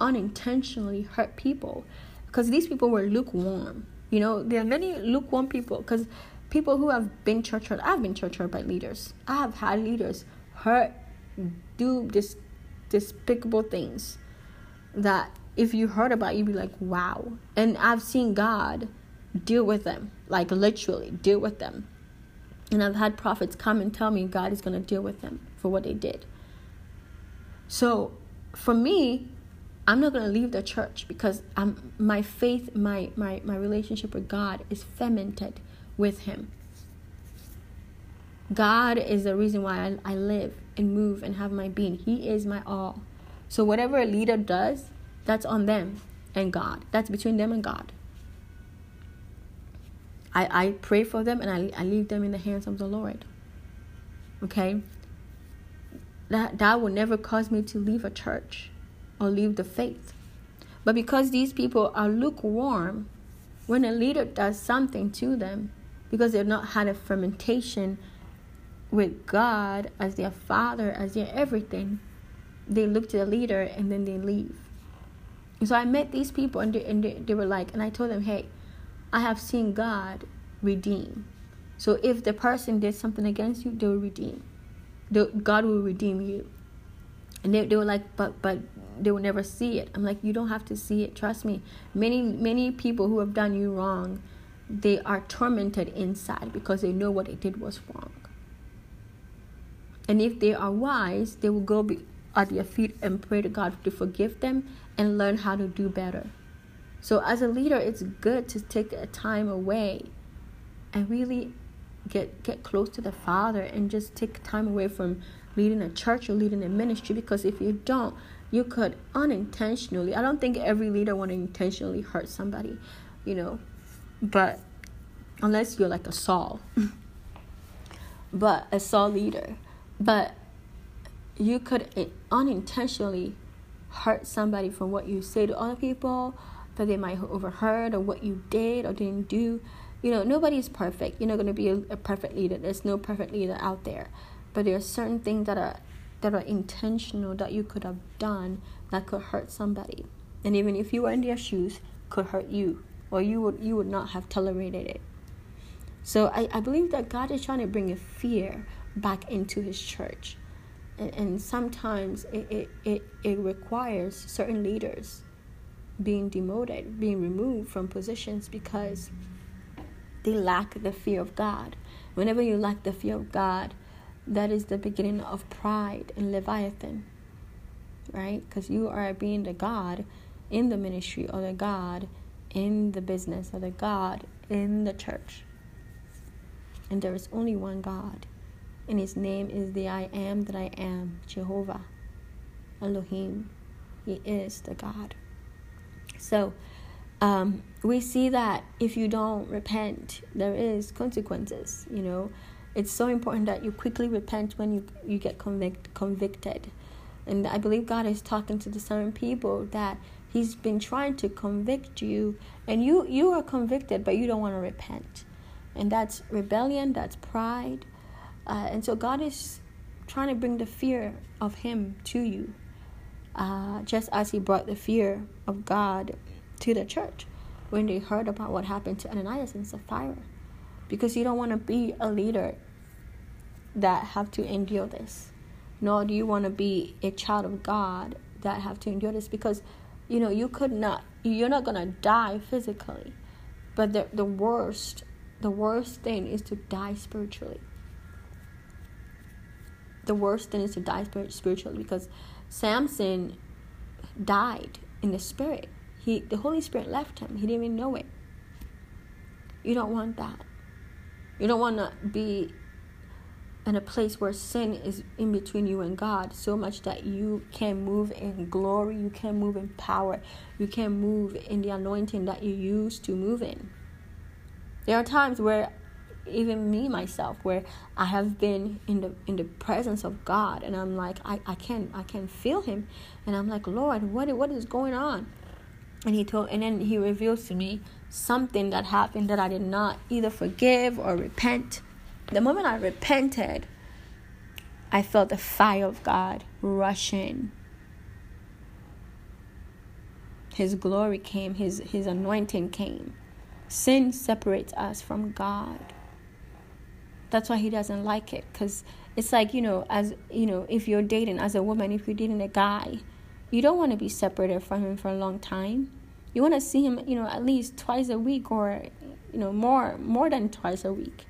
Speaker 1: unintentionally hurt people because these people were lukewarm. You know, there are many lukewarm people because people who have been church I've been church by leaders. I have had leaders hurt, do this despicable things that if you heard about, you'd be like, wow. And I've seen God deal with them, like literally deal with them. And I've had prophets come and tell me God is going to deal with them for what they did. So for me, I'm not going to leave the church because I'm, my faith, my, my, my relationship with God is fermented with Him. God is the reason why I, I live and move and have my being. He is my all. So whatever a leader does, that's on them and God. That's between them and God. I, I pray for them and I, I leave them in the hands of the Lord. Okay? That, that will never cause me to leave a church or leave the faith. But because these people are lukewarm, when a leader does something to them, because they've not had a fermentation with God as their father, as their everything, they look to the leader and then they leave. And so I met these people and they, and they, they were like, and I told them, hey, I have seen God redeem. So if the person did something against you, they will redeem. God will redeem you. And they, they were like, but but they will never see it. I'm like, you don't have to see it. Trust me. Many many people who have done you wrong, they are tormented inside because they know what they did was wrong. And if they are wise, they will go be at your feet and pray to God to forgive them and learn how to do better. So as a leader, it's good to take a time away and really get get close to the Father and just take time away from leading a church or leading a ministry because if you don't, you could unintentionally. I don't think every leader want to intentionally hurt somebody, you know, but unless you're like a Saul, but a Saul leader, but you could unintentionally hurt somebody from what you say to other people that they might have overheard or what you did or didn't do. You know, nobody is perfect. You're not going to be a, a perfect leader. There's no perfect leader out there. But there are certain things that are that are intentional that you could have done that could hurt somebody. And even if you were in their shoes, could hurt you. Or you would you would not have tolerated it. So I, I believe that God is trying to bring a fear back into his church. And, and sometimes it, it, it, it requires certain leaders being demoted, being removed from positions because they lack the fear of God. Whenever you lack the fear of God, that is the beginning of pride and Leviathan, right? Because you are being the God in the ministry or the God in the business or the God in the church. And there is only one God, and his name is the I am that I am, Jehovah, Elohim. He is the God. So um, we see that if you don't repent, there is consequences. You know, it's so important that you quickly repent when you you get convict, convicted. And I believe God is talking to the certain people that He's been trying to convict you, and you you are convicted, but you don't want to repent, and that's rebellion, that's pride, uh, and so God is trying to bring the fear of Him to you, uh, just as He brought the fear of God to the church when they heard about what happened to Ananias and Sapphira, because you don't want to be a leader that have to endure this, nor do you want to be a child of God that have to endure this because you know you could not you're not gonna die physically but the, the worst the worst thing is to die spiritually. The worst thing is to die spiritually because samson died in the spirit. He the holy spirit left him. He didn't even know it. You don't want that. You don't want to be in a place where sin is in between you and God so much that you can move in glory, you can move in power, you can move in the anointing that you used to move in. There are times where even me myself where I have been in the in the presence of God and I'm like I, I can I can feel him and I'm like Lord what what is going on and he told and then he reveals to me something that happened that I did not either forgive or repent the moment I repented, I felt the fire of God rushing. His glory came, his, his anointing came. Sin separates us from God. That's why he doesn't like it. Because it's like, you know, as you know, if you're dating as a woman, if you're dating a guy, you don't want to be separated from him for a long time. You want to see him, you know, at least twice a week or, you know, more more than twice a week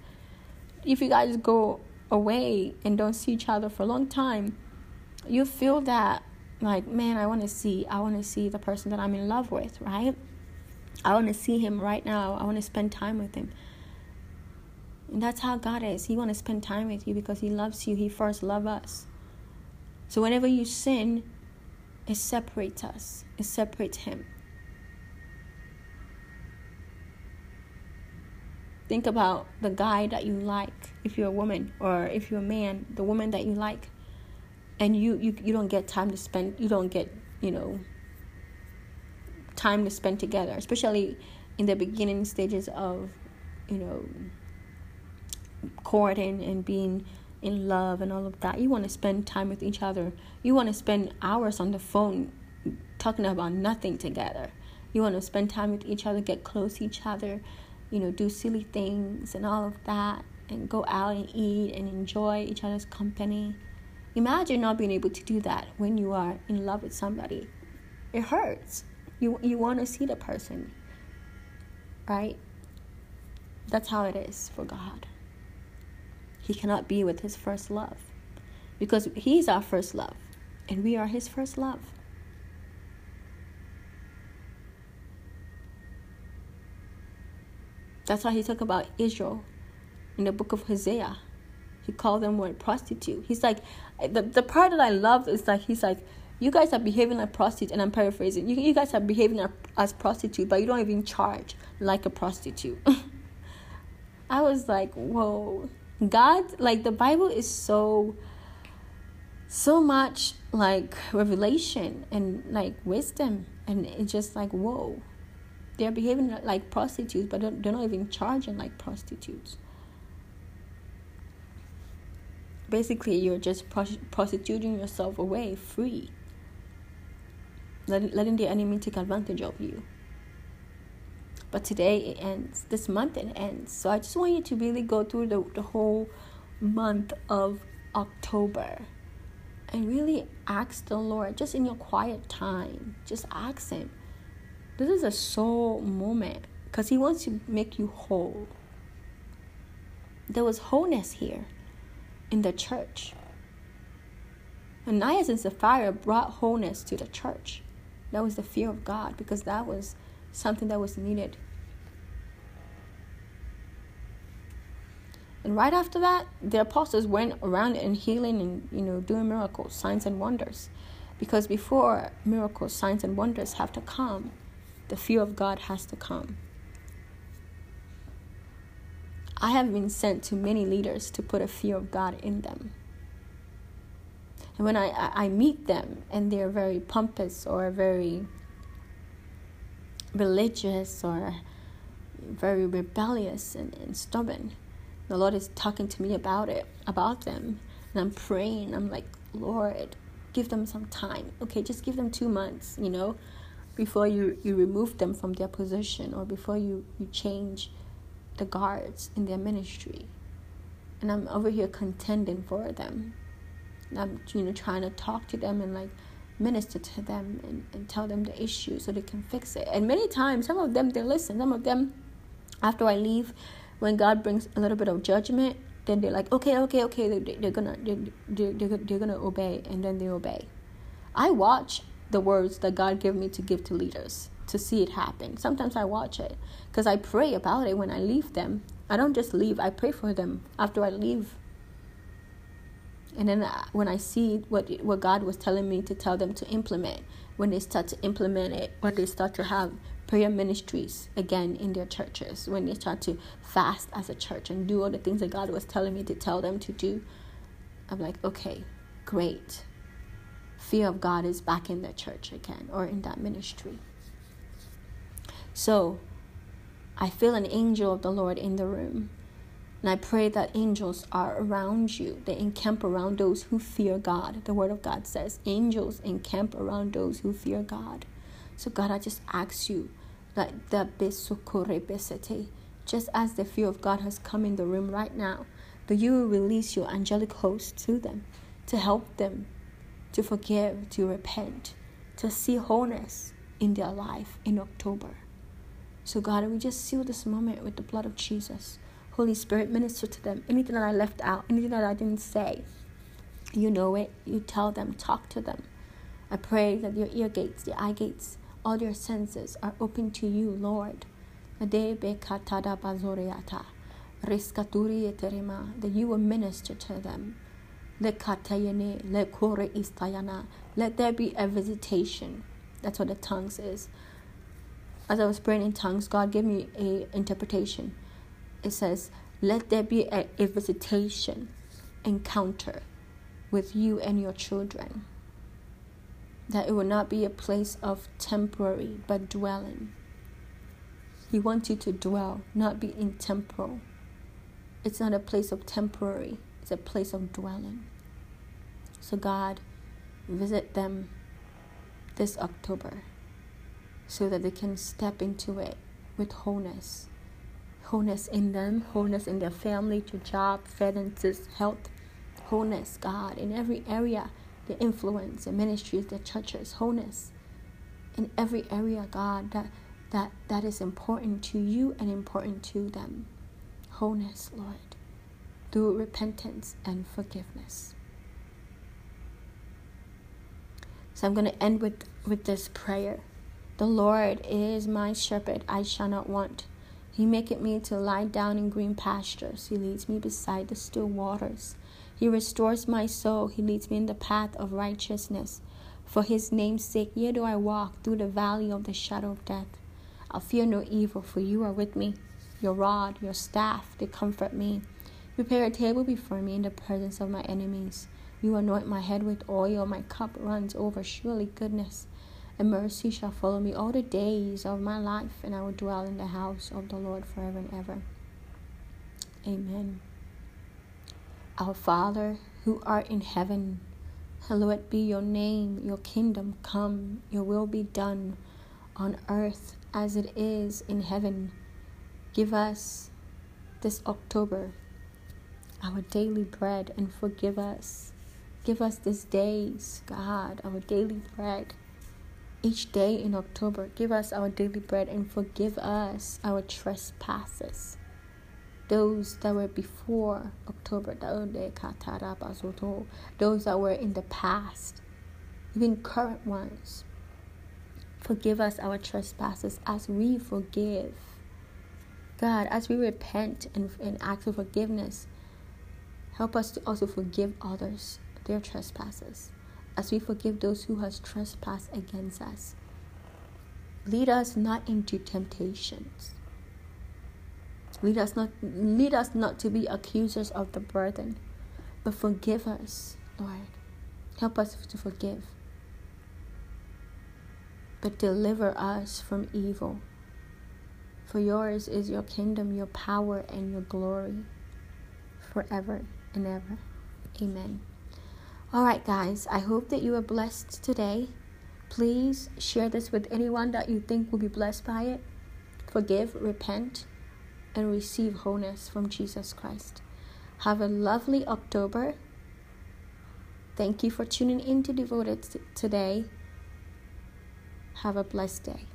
Speaker 1: if you guys go away and don't see each other for a long time, you feel that like, man, I want to see, I want to see the person that I'm in love with, right? I want to see him right now. I want to spend time with him. And that's how God is. He want to spend time with you because he loves you. He first loved us. So whenever you sin, it separates us. It separates him. Think about the guy that you like if you're a woman or if you're a man the woman that you like and you, you you don't get time to spend you don't get you know time to spend together especially in the beginning stages of you know courting and being in love and all of that. You want to spend time with each other. You want to spend hours on the phone talking about nothing together. You want to spend time with each other get close to each other you know, do silly things and all of that, and go out and eat and enjoy each other's company. Imagine not being able to do that when you are in love with somebody. It hurts. You you want to see the person, right? That's how it is for God. He cannot be with his first love because he's our first love and we are his first love. That's why he talked about Israel in the book of Hosea. He called them what prostitute. He's like the the part that I love is like he's like you guys are behaving like prostitute and I'm paraphrasing. You you guys are behaving as prostitute, but you don't even charge like a prostitute. I was like, whoa, God, like the Bible is so so much like revelation and like wisdom and it's just like whoa they're behaving like prostitutes, but they're not even charging like prostitutes. Basically, you're just prostituting yourself away free, letting the enemy take advantage of you. But today it ends, this month it ends. So I just want you to really go through the, the whole month of October and really ask the Lord, just in your quiet time, just ask Him this is a soul moment because He wants to make you whole. There was wholeness here in the church. Ananias and Sapphira brought wholeness to the church. That was the fear of God because that was something that was needed. And right after that, the apostles went around and healing and you know doing miracles, signs and wonders. Because before miracles, signs, and wonders have to come, the fear of God has to come. I have been sent to many leaders to put a fear of God in them. And when I, I meet them and they're very pompous or very religious or very rebellious and, and stubborn, the Lord is talking to me about it, about them. And I'm praying. I'm like, Lord, give them some time. Okay, just give them two months, you know, before you, you remove them from their position or before you, you change the guards in their ministry. And I'm over here contending for them. I'm, you know, trying to talk to them and like minister to them and, and tell them the issue so they can fix it. And many times, some of them, they listen. Some of them, after I leave, when God brings a little bit of judgment, then they're like, okay, okay, okay, they, they're gonna, they're, they're, they're gonna obey, and then they obey. I watch the words that God gave me to give to leaders to see it happen. Sometimes I watch it because I pray about it when I leave them. I don't just leave, I pray for them after I leave. And then uh, when I see what what God was telling me to tell them to implement, when they start to implement it, when they start to have prayer ministries again in their churches, when they start to fast as a church and do all the things that God was telling me to tell them to do, I'm like, okay, great. Fear of God is back in the church again or in that ministry. So I feel an angel of the Lord in the room. And I pray that angels are around you. They encamp around those who fear God. The Word of God says angels encamp around those who fear God. So, God, I just ask you that the besete, just as the fear of God has come in the room right now, that you will release your angelic host to them to help them to forgive, to repent, to see wholeness in their life in October. So, God, we just seal this moment with the blood of Jesus. Holy Spirit, minister to them. Anything that I left out, anything that I didn't say, you know it. You tell them, talk to them. I pray that your ear gates, your eye gates, all your senses are open to you, Lord. That you will minister to them. Let there be a visitation. That's what the tongues is as I was praying in tongues, God gave me a interpretation. It says, "Let there be a, a visitation, encounter, with you and your children. That it will not be a place of temporary, but dwelling. He wants you to dwell, not be in temporal. It's not a place of temporary; it's a place of dwelling. So God, visit them this October so that they can step into it with wholeness. Wholeness in them, wholeness in their family, to job, finances, health, wholeness, God, in every area, the influence, the ministries, the churches, wholeness. In every area, God, that that that is important to you and important to them. Wholeness, Lord, through repentance and forgiveness. So I'm going to end with, with this prayer. The Lord is my shepherd, I shall not want. He maketh me to lie down in green pastures. He leads me beside the still waters. He restores my soul. He leads me in the path of righteousness. For his name's sake, yea, do I walk through the valley of the shadow of death. I'll fear no evil, for you are with me. Your rod, your staff, they comfort me. Prepare a table before me in the presence of my enemies. You anoint my head with oil, my cup runs over. Surely goodness and mercy shall follow me all the days of my life, and I will dwell in the house of the Lord forever and ever. Amen. Our Father, who art in heaven, hallowed be your name, your kingdom come, your will be done on earth as it is in heaven. Give us this October our daily bread and forgive us. Give us this days, God, our daily bread each day in October. Give us our daily bread and forgive us our trespasses. Those that were before October, those that were in the past, even current ones. Forgive us our trespasses as we forgive. God, as we repent and, and ask for forgiveness, help us to also forgive others their trespasses,
Speaker 4: as we forgive those who has trespassed against us. Lead us not into temptations. Lead us not lead us not to be accusers of the burden, but forgive us, Lord. Help us to forgive. But deliver us from evil. For yours is your kingdom, your power, and your glory forever and ever. Amen. All right, guys, I hope that you were blessed today. Please share this with anyone that you think will be blessed by it. Forgive, repent, and receive wholeness from Jesus Christ. Have a lovely October. Thank you for tuning in to Devoted today. Have a blessed day.